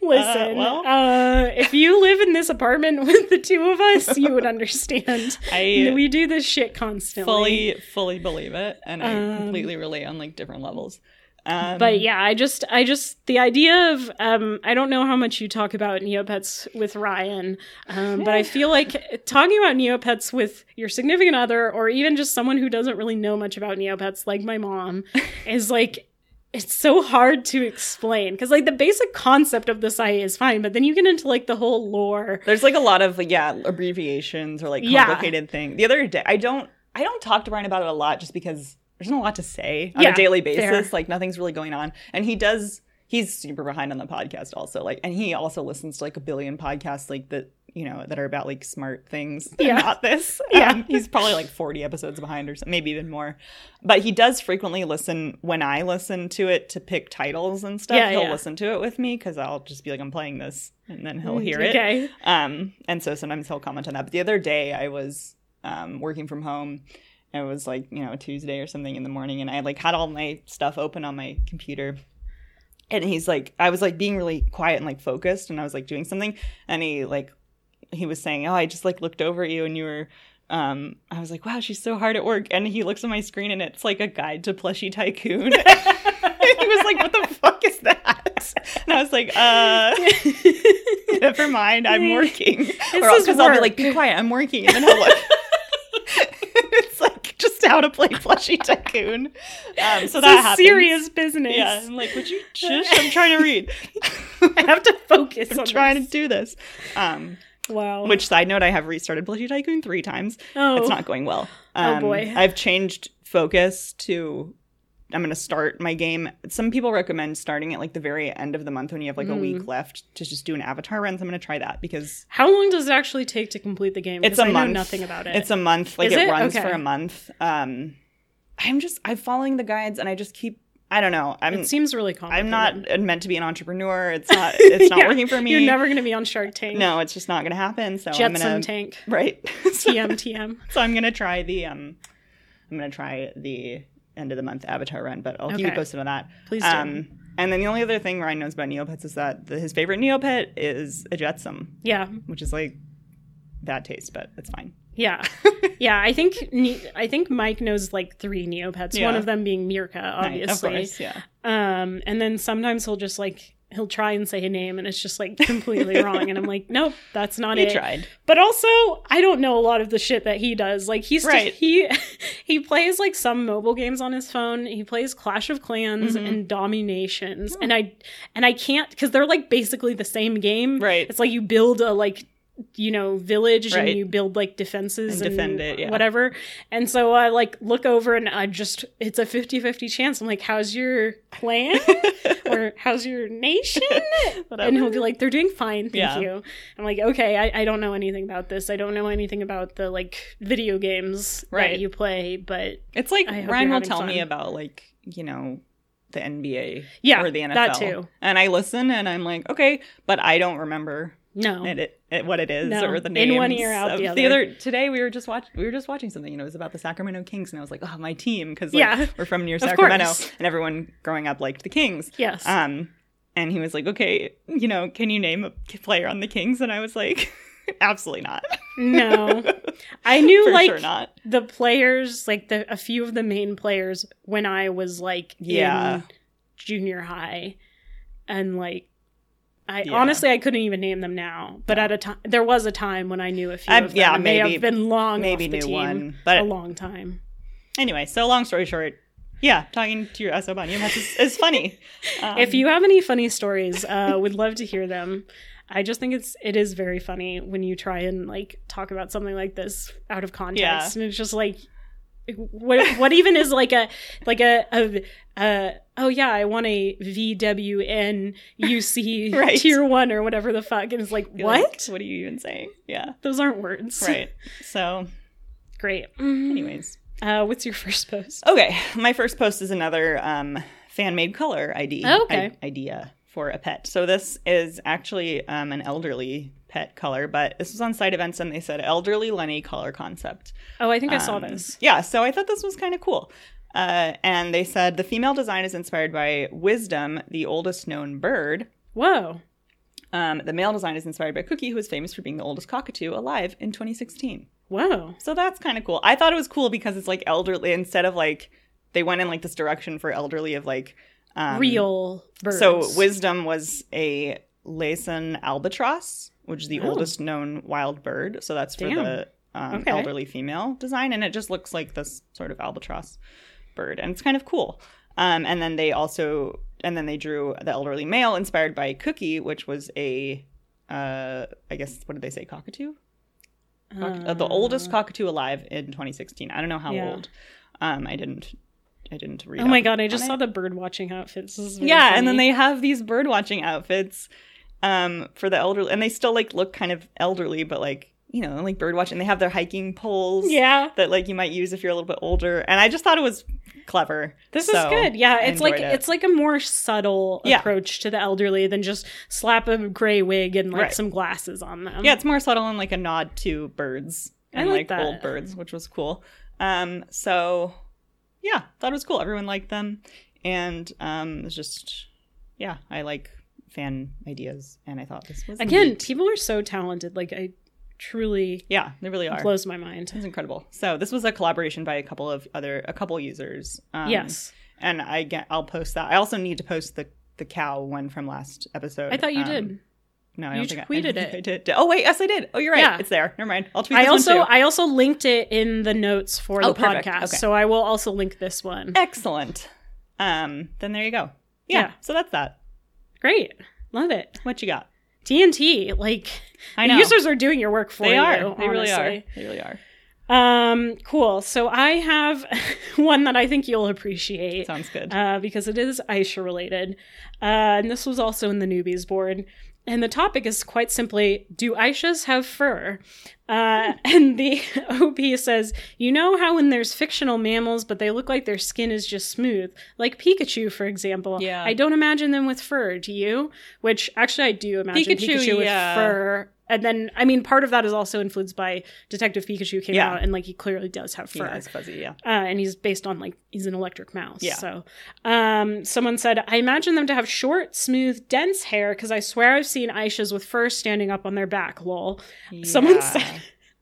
Listen, well. uh, if you live in this apartment with the two of us, you would understand. I we do this shit constantly. fully, fully believe it, and I Um, completely relate on like different levels. Um, but yeah, I just, I just, the idea of, um, I don't know how much you talk about Neopets with Ryan, um, but I feel like talking about Neopets with your significant other, or even just someone who doesn't really know much about Neopets, like my mom, is like, it's so hard to explain because like the basic concept of the site is fine, but then you get into like the whole lore. There's like a lot of like, yeah abbreviations or like Yeah. complicated things. The other day, I don't I don't talk to Brian about it a lot just because there's not a lot to say on Yeah, a daily fair. basis. Like nothing's really going on, and he does. He's super behind on the podcast also. Like, and he also listens to like a billion podcasts like that you know that are about like smart things. Yeah. not this. Yeah. Um, he's probably like 40 episodes behind or something, maybe even more. But he does frequently listen when I listen to it to pick titles and stuff. Yeah, he'll yeah. listen to it with me because I'll just be like, I'm playing this, and then he'll hear it. Okay. Um, and so sometimes he'll comment on that. But the other day I was um, working from home. It was like, you know, Tuesday or something in the morning, and I like had all my stuff open on my computer. And he's like, I was like being really quiet and like focused, and I was like doing something, and he like, he was saying, "Oh, I just like looked over at you, and you were." Um, I was like, "Wow, she's so hard at work," and he looks at my screen, and it's like a guide to Plushie Tycoon. he was like, "What the fuck is that?" And I was like, "Uh." Never mind, I'm working. This or else because I'll be like, be quiet, I'm working, and then he'll look. just how to play Plushie Tycoon. Um, so that serious business. Yeah, I'm like, would you shush? I'm trying to read. I have to focus I'm on trying this. to do this. Um, Wow. which side note, I have restarted Plushie Tycoon three times. oh, It's not going well. Oh, Um, boy. I've changed focus to. I'm going to start my game. Some people recommend starting at like the very end of the month when you have like a Mm. week left to just do an avatar run. So I'm going to try that because How long does it actually take to complete the game? It's a I month. know nothing about it. It's a month. Like it, it? runs Okay. for a month. Um, I'm just I'm following the guides and I just keep. I don't know. I'm it seems really complicated. I'm not meant to be an entrepreneur. It's not. It's not Yeah, working for me. You're never going to be on Shark Tank. No, it's just not going to happen. So I'm Jetson gonna Tank. right. TM TM. so I'm gonna try the um, I'm gonna try the end of the month Avatar run, but I'll keep you Okay. posted on that. Please do. Um, and then the only other thing Ryan knows about Neopets is that the, his favorite Neopet is a Jetsam, Yeah. which is like bad taste, but it's fine. Yeah. yeah, I think Ne- I think Mike knows like three Neopets, one Yeah. of them being Meerca, Nice, obviously. of course, yeah. Um, and then sometimes he'll just like he'll try and say a name and it's just like completely wrong, and I'm like, nope, that's not He it. tried. But also, I don't know a lot of the shit that he does. Like he's Right. he he plays like some mobile games on his phone. He plays Clash of Clans Mm-hmm. and Dominations, and I and I can't because they're like basically the same game. Right. It's like you build a like you know village Right. and you build like defenses And and, defend it, yeah. whatever and so i like look over and i just it's a 50-50 chance i'm like how's your clan or how's your nation and he'll be like they're doing fine thank Yeah. you i'm like okay I, I don't know anything about this i don't know anything about the like video games Right. that you play but It's like Ryan will tell me about like you know the NBA Yeah, or the NFL, that too. and I listen and I'm like, okay, but I don't remember no it, it, it- what it is No. or the name In one ear, out the The other. other today we were just watching we were just watching something. You know, it was about the Sacramento Kings, and I was like, oh, my team because like, Yeah. we're from near Sacramento, and everyone growing up liked the Kings. yes Um, and he was like, okay, you know, can you name a player on the Kings? And I was like, absolutely not. no i knew like sure not. the players like the a few of the main players when i was like Yeah. in junior high and like I Yeah. honestly I couldn't even name them now, but at a time there was a time when I knew a few I- of them. yeah, and they maybe- have been long maybe off the team one, but- a long time. Anyway, so long story short, yeah, talking to your Asobanium is, is funny. Um, if you have any funny stories, uh, would love to hear them. I just think it's it is very funny when you try and like talk about something like this out of context, Yeah. and it's just like, what what even is like a like a a, a oh yeah, I want a VWN UC Right. tier one or whatever the fuck, and it's like you're what? like, what are you even saying? Yeah, Those aren't words, right. So, Great. anyways, Uh, what's your first post? okay, my first post is another um, fan made color ID Oh, okay. i- idea for a pet. So this is actually um, an elderly pet color, but this was on site events and they said elderly Lenny color concept. Oh, I think I saw Um, this. Yeah, so I thought this was kind of cool. Uh, and they said the female design is inspired by Wisdom, the oldest known bird. Whoa. Um, the male design is inspired by Cookie, who is famous for being the oldest cockatoo alive in 2016. Whoa. So that's kind of cool. I thought it was cool because it's like elderly instead of like they went in like this direction for elderly of like um, Real birds. So Wisdom was a Laysan albatross, which is the Oh. oldest known wild bird. So that's for the um, Okay. elderly female design, and it just looks like this sort of albatross bird, and it's kind of cool. Um, and then they also and then they drew the elderly male inspired by Cookie, which was a uh, I guess what did they say cockatoo? Cock- uh, the oldest cockatoo alive in 2016. I don't know how Yeah. old. Um, I didn't. I didn't read. Oh my god, I just it. saw the bird watching outfits. This is very Yeah, and then they have these bird watching outfits um, for the elderly, and they still like look kind of elderly, but like you know, like bird watching. They have their hiking poles. Yeah. that like you might use if you're a little bit older. And I just thought it was clever. This So, is good. Yeah, I it's like it. it's like a more subtle Yeah. approach to the elderly than just slap a gray wig and like Right. some glasses on them. yeah, it's more subtle and like a nod to birds I and like like, old birds, which was cool. Um, so yeah, thought it was cool. Everyone liked them, and um, it's just yeah, I like fan ideas, and I thought this was Again, neat. people are so talented. Like I truly yeah, they really are. blows my mind. It's incredible. So this was a collaboration by a couple of other a couple users. Um, yes. and I get I'll post that. I also need to post the the cow one from last episode. I thought you Um, did. No, I You don't think I- I tweeted don't it. I did. Oh wait, yes, I did. Oh, you're right. Yeah. It's there. Never mind. I'll tweet. It I also. I also linked it in the notes for Oh, the perfect. podcast, Okay. so I will also link this one. excellent. Um, then there you go. Yeah. Yeah. So that's that. Great, love it. What you got? TNT, like I the know. users are doing your work for They you. are. They really are. They really are. Um, cool. So I have one that I think you'll appreciate. Sounds good. uh, because it is Aisha related. Uh, and this was also in the newbies board. And the topic is quite simply Do Aishas have fur? Uh, and the OP says, You know how when there's fictional mammals, but they look like their skin is just smooth? Like Pikachu, for example. Yeah. I don't imagine them with fur, do you? Which actually, I do imagine Pikachu, Pikachu, with yeah. fur. And then, I mean, part of that is also influenced by Detective Pikachu came Yeah. out, and like he clearly does have fur yeah, it's fuzzy. Yeah. uh, and he's based on like he's an electric mouse. Yeah. So, um, someone said, I imagine them to have short, smooth, dense hair because I swear I've seen Aishas with fur standing up on their back. Lol. Someone said,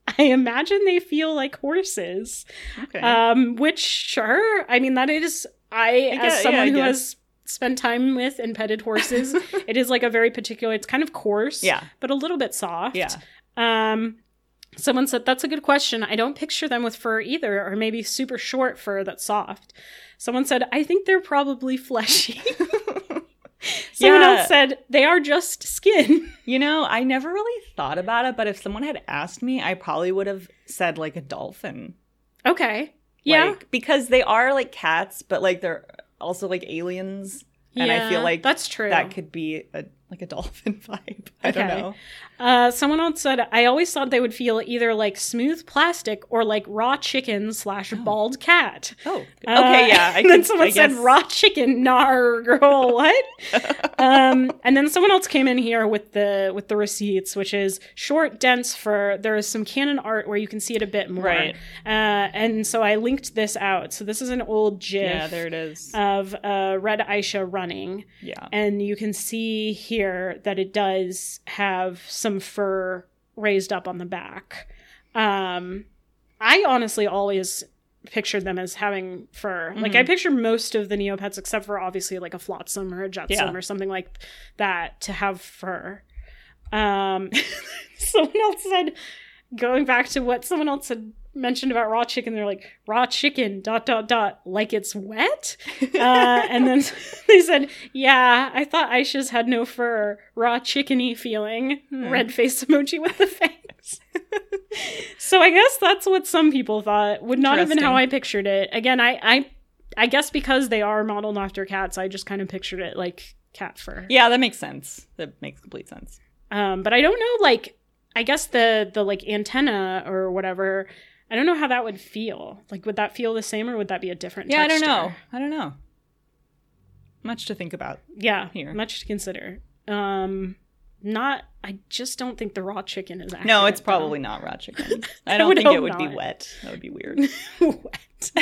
I imagine they feel like horses. Okay. Um, which sure, I mean that is I I as someone yeah, I who guess. has spent time with and petted horses, it is like a very particular. It's kind of coarse, yeah. but a little bit soft. Yeah. Um, someone said that's a good question. I don't picture them with fur either, or maybe super short fur that's soft. Someone said I think they're probably fleshy. Someone Yeah. else said they are just skin. You know, I never really thought about it, but if someone had asked me, I probably would have said like a dolphin. Okay. Yeah. Because they are like cats, but like they're also like aliens. And I feel like that's true. That could be a like a dolphin vibe. I don't know. Uh, someone else said, I always thought they would feel either like smooth plastic or like raw chicken slash bald cat. Oh, Uh, okay, yeah. I and then someone I said guess- raw chicken. Nar, girl, what? um, and then someone else came in here with the with the receipts, which is short, dense fur. There is some canon art where you can see it a bit more. Right. Uh, and so I linked this out. So this is an old GIF Yeah, there it is. of uh, Red Aisha running yeah. and you can see here that it does have some fur raised up on the back. Um, I honestly always pictured them as having fur. Like Mm-hmm. I picture most of the Neopets, except for obviously like a Flotsam or a Jetsam Yeah. or something like that, to have fur. Um, someone else said, going back to what someone else had mentioned about raw chicken, they're like raw chicken dot dot dot like it's wet. Uh, and then they said, "Yeah, I thought Aisha's had no fur, raw chickeny feeling." Hmm. Red face emoji with the fangs. so I guess that's what some people thought. Would not have been how I pictured it. Again, I I I guess because they are modeled after cats, I just kind of pictured it like cat fur. Yeah, that makes sense. That makes complete sense. Um, but I don't know, like, I guess the the like antenna or whatever. I don't know how that would feel. Like, would that feel the same, or would that be a different? Yeah, I don't know. I don't know. Much to think about. Yeah, Here. much to consider. Um, not. I just don't think the raw chicken is. Accurate, No, it's though. probably not raw chicken. I I don't would think it would be wet. That would be weird. wet,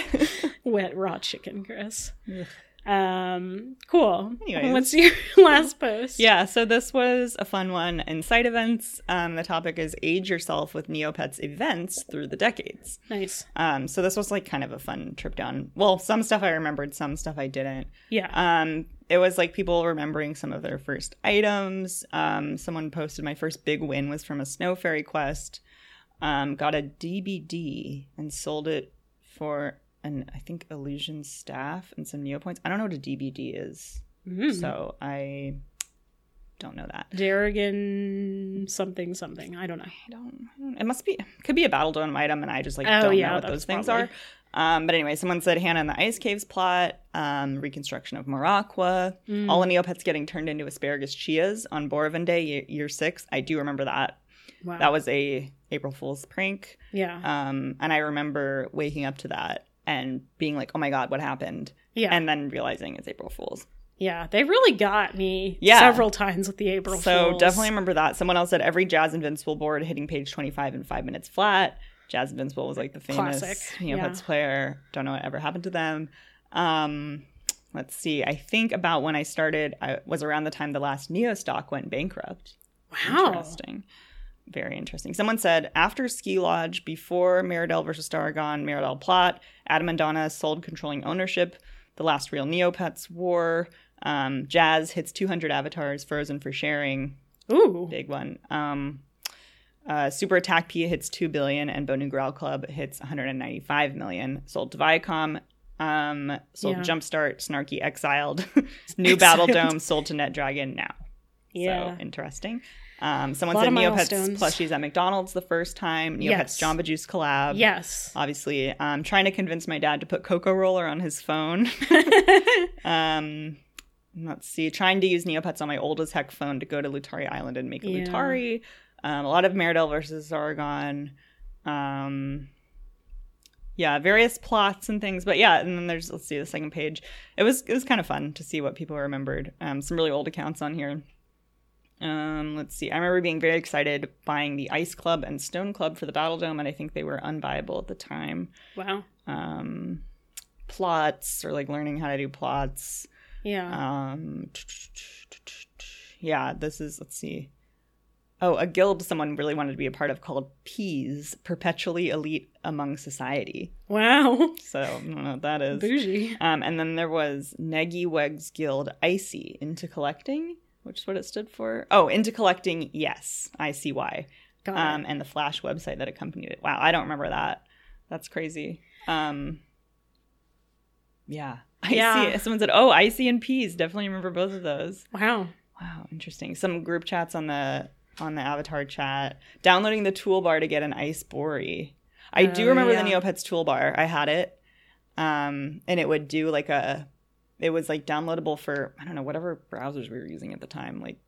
wet raw chicken, Chris. Ugh. Um, cool. Anyways. What's your last post? Yeah, so this was a fun one in side events. Um, the topic is age yourself with Neopets events through the decades. nice. Um, so this was like kind of a fun trip down. Well, some stuff I remembered, some stuff I didn't. Yeah. Um, it was like people remembering some of their first items. Um, someone posted my first big win was from a snow fairy quest. Um, got a DBD and sold it for an I think Illusen staff and some neopoints. I don't know what a DBD is, Mm. so I don't know that. Darigan something something. I don't know. I don't, I don't. It must be. Could be a battle dome item, and I just like Oh, don't yeah, know what those things probably- are. Um, but anyway, someone said Hannah and the Ice Caves plot, um, reconstruction of Maraqua, Mm. all the Neopets getting turned into asparagus chias on Borovan Day, year, year six. I do remember that. Wow. That was a April Fool's prank. yeah. Um, and I remember waking up to that and being like, "Oh my god, what happened?" yeah. And then realizing it's April Fool's. Yeah, they really got me Yeah. several times with the April So Fools. So definitely remember that. Someone else said every Jazz Invincible board hitting page 25 in five minutes flat. Jazz Invincible was like the famous Classic, Neopets yeah. player. Don't know what ever happened to them. Um, let's see. I think about when I started, I was around the time the last Neo stock went bankrupt. wow. Interesting. Very interesting. Someone said after Ski Lodge, before Meridell versus Darigan, Meridell plot, Adam and Donna sold controlling ownership. The last real Neopets war. Um, Jazz hits 200 avatars frozen for sharing. Ooh. big one. Um, uh, Super Attack P hits two billion, and Bonu Growl Club hits 195 million. Sold to Viacom. Um, sold Yeah. to Jumpstart, Snarky Exiled, New Battle Dome, sold to NetDragon now. Yeah. So interesting. Um, someone said Neopets plushies at McDonald's the first time. Neopets Yes. Jamba Juice collab. yes. Obviously, um, trying to convince my dad to put Cocoa Roller on his phone. um, let's see, trying to use Neopets on my old as heck phone to go to Lutari Island and make a Yeah. Lutari. Um, a lot of Meridell versus Darigan. Um, yeah, various plots and things. But yeah, and then there's let's see the second page. It was it was kind of fun to see what people remembered. Um, some really old accounts on here. Um, let's see. I remember being very excited buying the Ice Club and Stone Club for the Battle Dome, and I think they were unbuyable at the time. Wow. Um, plots or like learning how to do plots. Yeah. Um, yeah, this is let's see. Oh, a guild someone really wanted to be a part of called Peas, Perpetually Elite Among Society. wow. So I don't know what that is. Bougie. Um, and then there was Negi Wegs Guild Icy into collecting, which is what it stood for. Oh, into collecting, yes, I see why. Um, and the Flash website that accompanied it. Wow, I don't remember that. That's crazy. Um, yeah, I Yeah. see. Someone said, "Oh, Icy and Peas." Definitely remember both of those. Wow. Wow, interesting. Some group chats on the on the avatar chat. Downloading the toolbar to get an ice Bori. I do Oh, remember yeah. the Neopets toolbar. I had it. Um and it would do like a it was like downloadable for I don't know whatever browsers we were using at the time like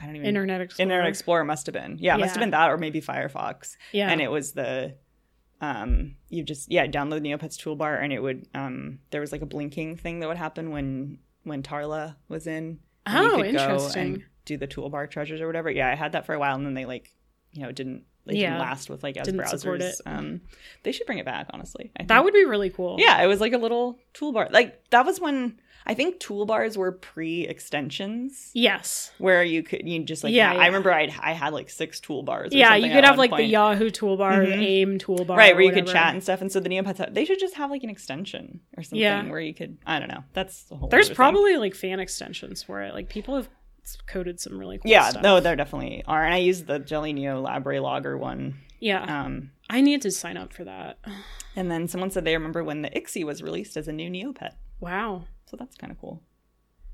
I don't even Internet Explorer. Internet Explorer must have been. Yeah, it must have been that or maybe Firefox. Yeah. And it was the um you just yeah, download Neopets toolbar and it would um there was like a blinking thing that would happen when when Tarla was in. and you Oh, could go interesting. and do the toolbar treasures or whatever. Yeah, I had that for a while and then they like you know, didn't they Yeah. last with like as Didn't browsers. Um they should bring it back, honestly. I that would be really cool. Yeah, it was like a little toolbar. Like that was when I think toolbars were pre-extensions Yes. where you could you just like Yeah. I remember I I had like six toolbars. or Yeah, you could have like the. Yahoo toolbar, Mhm. AIM toolbar. right where you could chat and stuff. And so the Neopets they should just have like an extension or something Yeah. where you could I don't know. That's the whole. There's other thing. probably like fan extensions for it. Like people have coded some really cool yeah stuff. no there definitely are and I used the JellyNeo Library Logger one. Yeah. Um, I need to sign up for that. and then someone said they remember when the Ixie was released as a new Neopet. Wow. So that's kind of cool.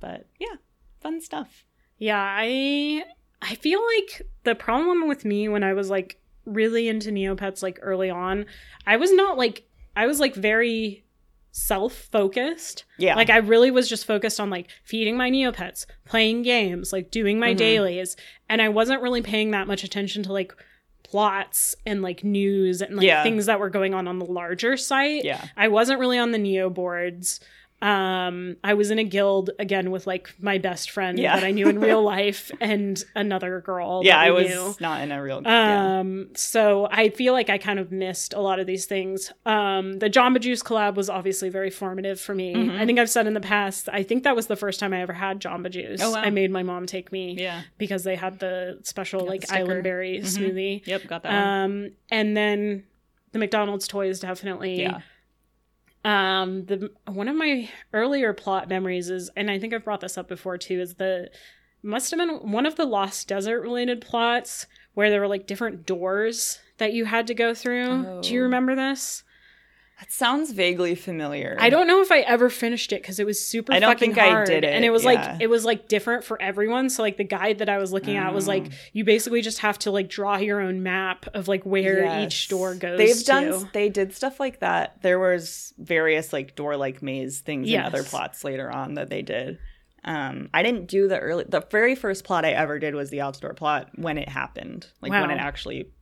But yeah, fun stuff. Yeah, I I feel like the problem with me when I was like really into Neopets like early on, I was not like I was like very self-focused. Yeah. Like I really was just focused on like feeding my Neopets, playing games, like doing my Mhm. dailies, and I wasn't really paying that much attention to like plots and like news and like Yeah. things that were going on on the larger site. yeah. I wasn't really on the Neo boards. Um, I was in a guild again with like my best friend Yeah. that I knew in real life and another girl. Yeah, I was knew. not in a real yeah. Um, so I feel like I kind of missed a lot of these things. Um, the Jamba Juice collab was obviously very formative for me. Mhm. I think I've said in the past, I think that was the first time I ever had Jamba Juice. Oh, wow. I made my mom take me Yeah. because they had the special Got like sticker. island berry Mhm. smoothie. Yep, got that one. Um, and then the McDonald's toys definitely. Yeah. Um, the one of my earlier plot memories is, and I think I've brought this up before too, is the must have been one of the Lost Desert related plots where there were like different doors that you had to go through. Do you Oh. remember this? That sounds vaguely familiar. I don't know if I ever finished it because it was super. I don't fucking think I did it, and it was yeah. like it was like different for everyone. So like the guide that I was looking at was like Oh. you basically just have to like draw your own map of like where Yes. each door goes. They've done they did stuff like that. There was various like door like maze things Yes. and other plots later on that they did. Um, I didn't do the early the very first plot I ever did was the Altador plot when it happened. Like when it actually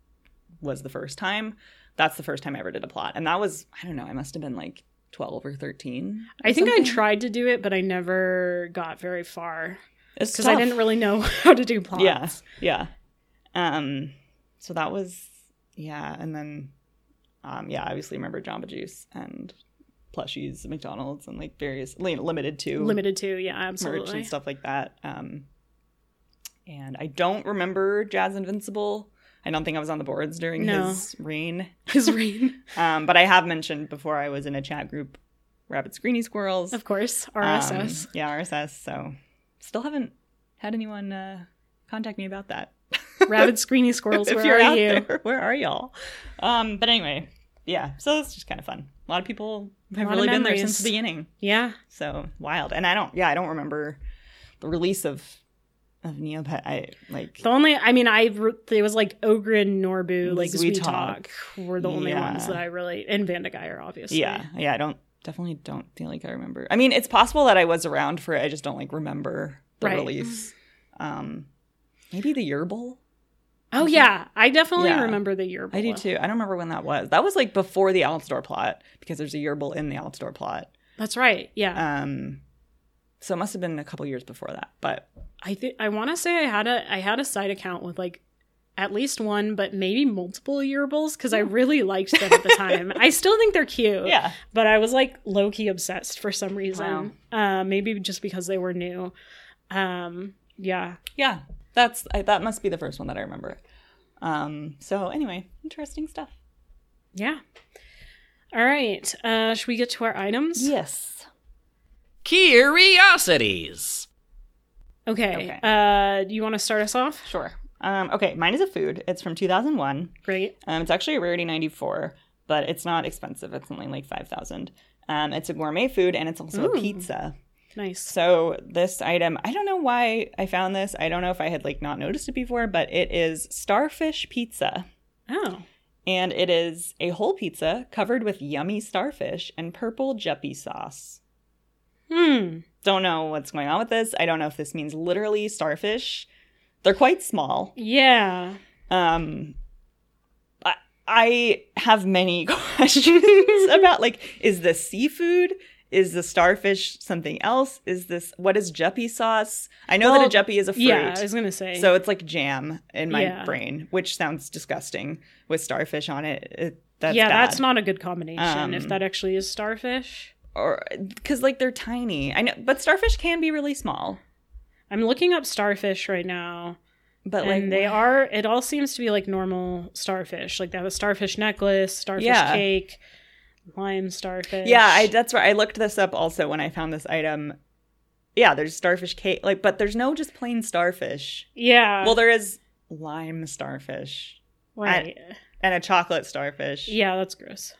was the first time. That's the first time I ever did a plot. And that was I don't know, I must have been like 12 or 13. or I think I tried to do it, but I never got very far because I didn't really know how to do plots. Yeah, yeah. Um, so that was yeah, and then um, yeah, I obviously remember Jamba Juice and plushies, McDonald's, and like various li- limited to limited to yeah, merch absolutely. and stuff like that. Um, and I don't remember Jazz Invincible. I don't think I was on the boards during No. his reign. His reign, Um, but I have mentioned before I was in a chat group, Rabbit Screeny Squirrels. of course, Um, RSS. yeah, RSS. So still haven't had anyone uh, contact me about that. Rabbit screeny squirrels, where are you? there, where are y'all? Um, but anyway, yeah. So it's just kind of fun. A lot of people have really been there since the beginning. Yeah. So wild. And I don't. Yeah, I don't remember the release of of Neopet. I like. The only, I mean, I it was like Ogre and Norbu, like Sweet Talk. Talk, were the only Yeah. ones that I really, and Vandagyre, obviously. Yeah, yeah. I don't definitely don't feel like I remember. I mean, it's possible that I was around for it. I just don't like remember the Right. release. Um, maybe the Yurble. Oh yeah, I definitely Yeah. remember the year. I do too. I don't remember when that was. That was like before the Altador plot because there's a Yurble in the Altador plot. That's right. Yeah, Um, so it must have been a couple years before that. But I think I want to say I had a I had a side account with like at least one, but maybe multiple Yurbles because I really liked them at the time. I still think they're cute. yeah, but I was like low key obsessed for some reason. Uh, maybe just because they were new. Um, yeah. yeah. That's I, that must be the first one that I remember. Um. So anyway, interesting stuff. Yeah. All right. Uh, should we get to our items? Yes. Curiosities. Okay. Okay. Uh, do you want to start us off? Sure. Um. Okay. Mine is a food. It's from 2001. Great. Um, it's actually a rarity 94, but it's not expensive. It's only like 5,000. Um, it's a gourmet food and it's also Ooh. a pizza. Nice. So this item, I don't know why I found this. I don't know if I had like not noticed it before, but it is starfish pizza. Oh. And it is a whole pizza covered with yummy starfish and purple juppie sauce. Hmm. Don't know what's going on with this. I don't know if this means literally starfish. They're quite small. Yeah. Um, I, I have many questions about like, is this seafood? Is the starfish something else? Is this what is juppie sauce? I know Well, that a juppie is a fruit. Yeah. I was gonna say. so it's like jam in my Yeah. brain, which sounds disgusting with starfish on it. it that's yeah, bad. that's not a good combination. if Um, that actually is starfish. Or because like they're tiny. I know, but starfish can be really small. I'm looking up starfish right now. But like and they are it all seems to be like normal starfish like they have a starfish necklace starfish Yeah. cake lime starfish Yeah, I that's right. I looked this up also when I found this item. Yeah, there's starfish cake, like, but there's no just plain starfish. yeah Well, there is lime starfish right and a chocolate starfish. yeah that's gross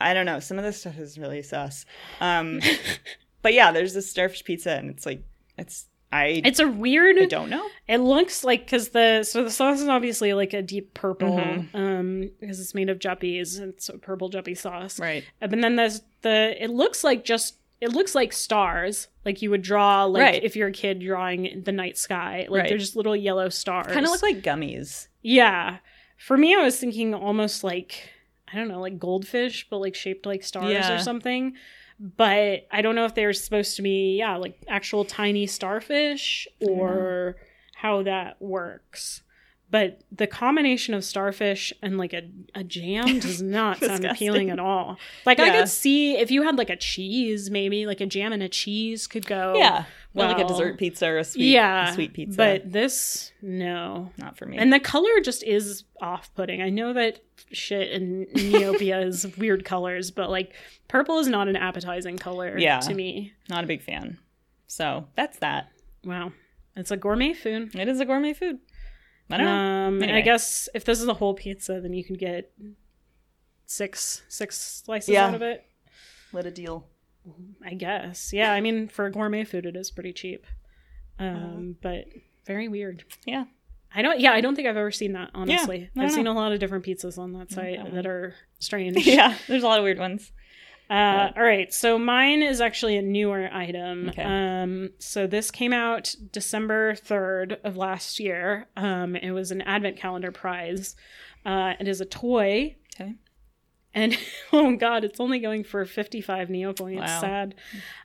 I don't know. Some of this stuff is really sus. Um, but yeah, there's this starfish pizza, and it's like it's I it's a weird I don't know. it looks like because the so the sauce is obviously like a deep purple Mhm. um because it's made of juppies it's a purple juppie sauce Right. Uh, but then there's the it looks like just it looks like stars like you would draw like Right. if you're a kid drawing the night sky like Right. they're just little yellow stars Kind of look like gummies. Yeah. For me, I was thinking almost like, I don't know, like goldfish, but like shaped like stars Yeah. or something. But I don't know if they were supposed to be, yeah, like actual tiny starfish or how that works. But the combination of starfish and like a, a jam does not sound appealing at all. Like I could see if you had like a cheese, maybe like a jam and a cheese could go. yeah. Well, like a dessert pizza or a sweet, yeah. a sweet pizza. But this, no. not for me. And the color just is off putting. I know that shit in Neopia is weird colors, but like purple is not an appetizing color Yeah. to me. not a big fan. So that's that. Wow. It's a gourmet food. It is a gourmet food. I don't know. Um and I guess if this is a whole pizza, then you can get six six slices Yeah. out of it. What a deal. I guess. Yeah, I mean for gourmet food it is pretty cheap. Um Uh-huh. but very weird. Yeah. I don't yeah, I don't think I've ever seen that, honestly. I I've seen a lot of different pizzas on that site that that are strange. yeah. There's a lot of weird ones. Uh, all right, so mine is actually a newer item. Okay. Um, so this came out December third of last year. Um, it was an advent calendar prize. Uh, it is a toy, Okay. And oh god, it's only going for fifty-five neo points. Wow. Sad.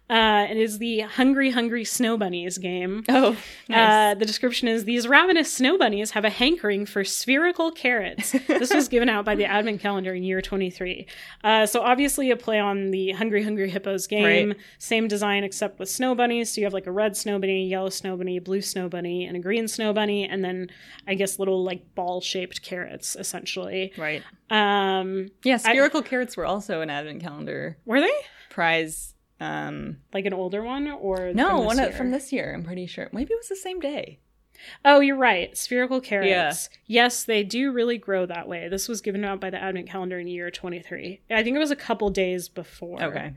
Uh, it is the Hungry Hungry Snow Bunnies game. Oh, Uh, the description is these ravenous snow bunnies have a hankering for spherical carrots. this was given out by the Advent calendar in year 23. Uh, so obviously a play on the Hungry Hungry Hippos game. Right. Same design except with snow bunnies. So you have like a red snow bunny, yellow snow bunny, blue snow bunny, and a green snow bunny, and then I guess little like ball shaped carrots essentially. right. Um, Yeah, spherical carrots were also an advent calendar were they prize. Um, like an older one or no, from one year? from this year. I'm pretty sure. Maybe it was the same day. Oh, you're right. Spherical carrots. Yes, they do really grow that way. This was given out by the Advent calendar in year 23. I think it was a couple days before. Okay.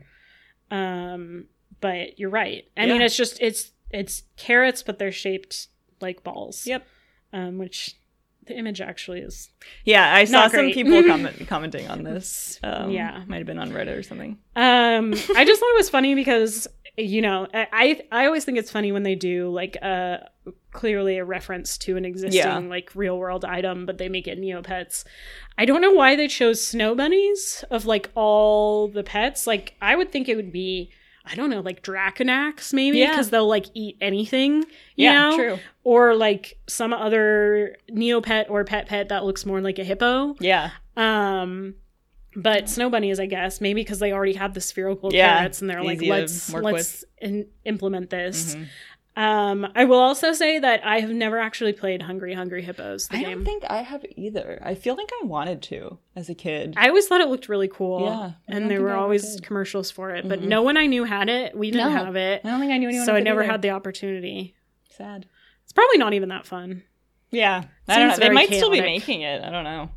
Um, but you're right. I mean, it's just it's it's carrots, but they're shaped like balls. Yep. Um, which the image actually is. Yeah, I saw some people comment, commenting on this. Um, Yeah. might have been on Reddit or something. Um, I just thought it was funny because you know I I, always think it's funny when they do like uh clearly a reference to an existing Yeah. like real world item, but they make it Neopets. I don't know why they chose snow bunnies of like all the pets. Like I would think it would be. I don't know, like Draconax maybe, Yeah. because they'll like eat anything, you Yeah, know? true. Or like some other Neopet or Pet Pet that looks more like a hippo. Yeah. Um, but snow bunnies, I guess, maybe because they already have the spherical Yeah, carrots, and they're like, let's let's in- implement this. Mhm. Um, I will also say that I have never actually played Hungry Hungry Hippos, the I game. don't think I have either. I feel like I wanted to as a kid. I always thought it looked really cool. Yeah, I and there were I always did. Mm-hmm. commercials for it, but no one I knew had it. We didn't No, have it, I don't think I knew anyone. so I never either. had the opportunity. Sad. It's probably not even that fun. Yeah, I don't know. They might still be making it. I don't know.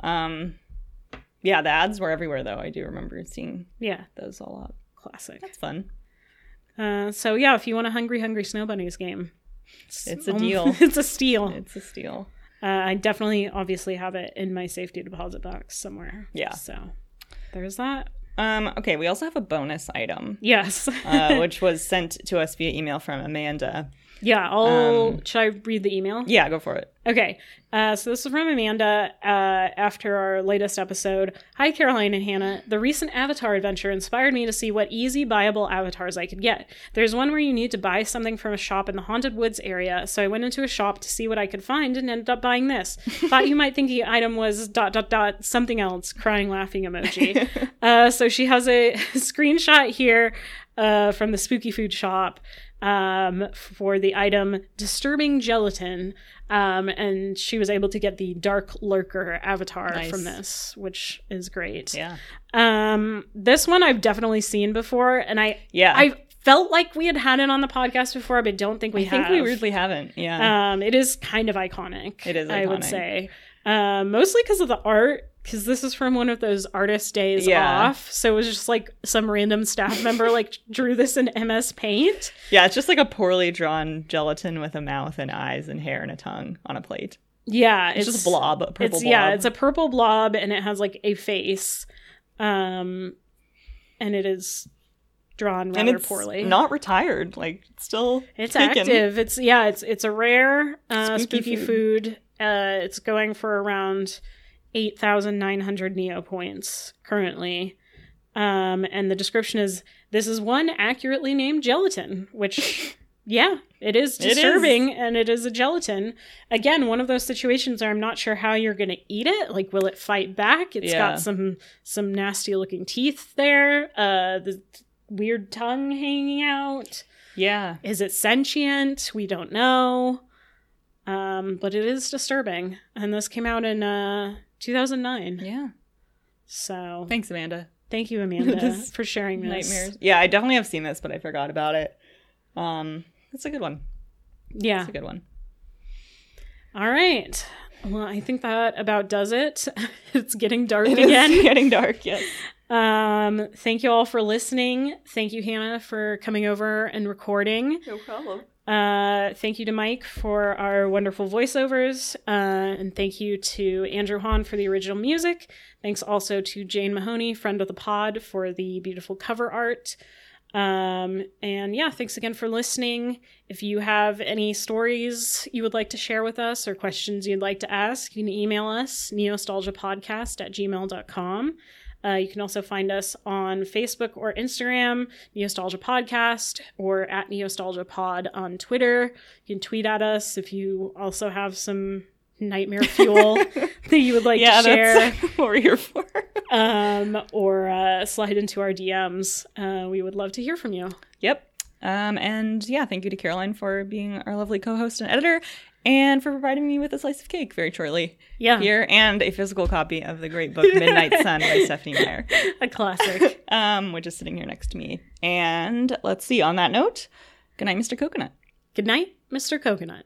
Um, yeah, the ads were everywhere though. I do remember seeing Yeah, those a lot. classic. That's fun. Uh, so yeah, if you want a Hungry Hungry Snow Bunnies game, It's a um, deal. it's a steal. It's a steal. Uh, I definitely, obviously, have it in my safety deposit box somewhere. Yeah. So there's that. Um, okay, we also have a bonus item, Yes. uh, which was sent to us via email from Amanda. Yeah. I'll. um, should I read the email? Yeah, go for it. Okay. Uh, so this is from Amanda uh, after our latest episode. Hi, Caroline and Hannah. The recent Avatar adventure inspired me to see what easy buyable avatars I could get. There's one where you need to buy something from a shop in the Haunted Woods area, so I went into a shop to see what I could find and ended up buying this. Thought you might think the item was dot dot dot something else, crying laughing emoji. uh, so she has a screenshot here uh, from the spooky food shop um, for the item disturbing gelatin. Um, and she was able to get the dark lurker avatar Nice. from this, which is great. Yeah. Um, this one I've definitely seen before, and I Yeah. I felt like we had had it on the podcast before, but don't think we I think we weirdly haven't. Yeah. Um, it is kind of iconic. It is I would say, um, mostly because of the art. Because this is from one of those artist days Yeah. off, so it was just like some random staff member like drew this in MS Paint. yeah, it's just like a poorly drawn gelatin with a mouth and eyes and hair and a tongue on a plate. Yeah, It's, just a blob, a purple it's blob. yeah, it's a purple blob, and it has like a face, um, and it is drawn and rather it's poorly. not retired. Like it's still It's active. It's yeah. It's it's a rare uh, Spooky spooky, food. Uh, it's going for around eight thousand nine hundred neo points currently. Um, and the description is this is one accurately named gelatin, which yeah, it is It is. disturbing, and it is a gelatin. Again, one of those situations where I'm not sure how you're going to eat it. Like, will it fight back? It's Yeah. got some some nasty looking teeth there. Uh, the weird tongue hanging out. Yeah. Is it sentient? We don't know. Um, but it is disturbing. And this came out in uh 2009. Yeah. So Thanks, Amanda. thank you, Amanda, This for sharing this. Nightmares. Yeah, I definitely have seen this, but I forgot about it. Um, it's a good one. Yeah. It's a good one. All right. Well, I think that about does it. it's getting dark It again. getting dark. Yes. Um, thank you all for listening. Thank you, Hannah, for coming over and recording. No problem. Uh, thank you to Mike for our wonderful voiceovers. Uh, and thank you to Andrew Hahn for the original music. Thanks also to Jane Mahoney, friend of the pod, for the beautiful cover art. Um, and yeah, thanks again for listening. If you have any stories you would like to share with us or questions you'd like to ask, you can email us, neostalgiapodcast at gmail.com. Uh, you can also find us on Facebook or Instagram, Neostalgia Podcast, or at Neostalgia Pod on Twitter. You can tweet at us if you also have some nightmare fuel that you would like yeah, to share, that's what we're here for. um, or uh, slide into our DMs. Uh, we would love to hear from you. Yep. Um, and yeah, thank you to Caroline for being our lovely co-host and editor, and for providing me with a slice of cake very shortly Yeah, here, and a physical copy of the great book Midnight Sun by Stephenie Meyer, a classic. um, which is sitting here next to me. And let's see. On that note, good night, Mr. Coconut. Good night, Mr. Coconut.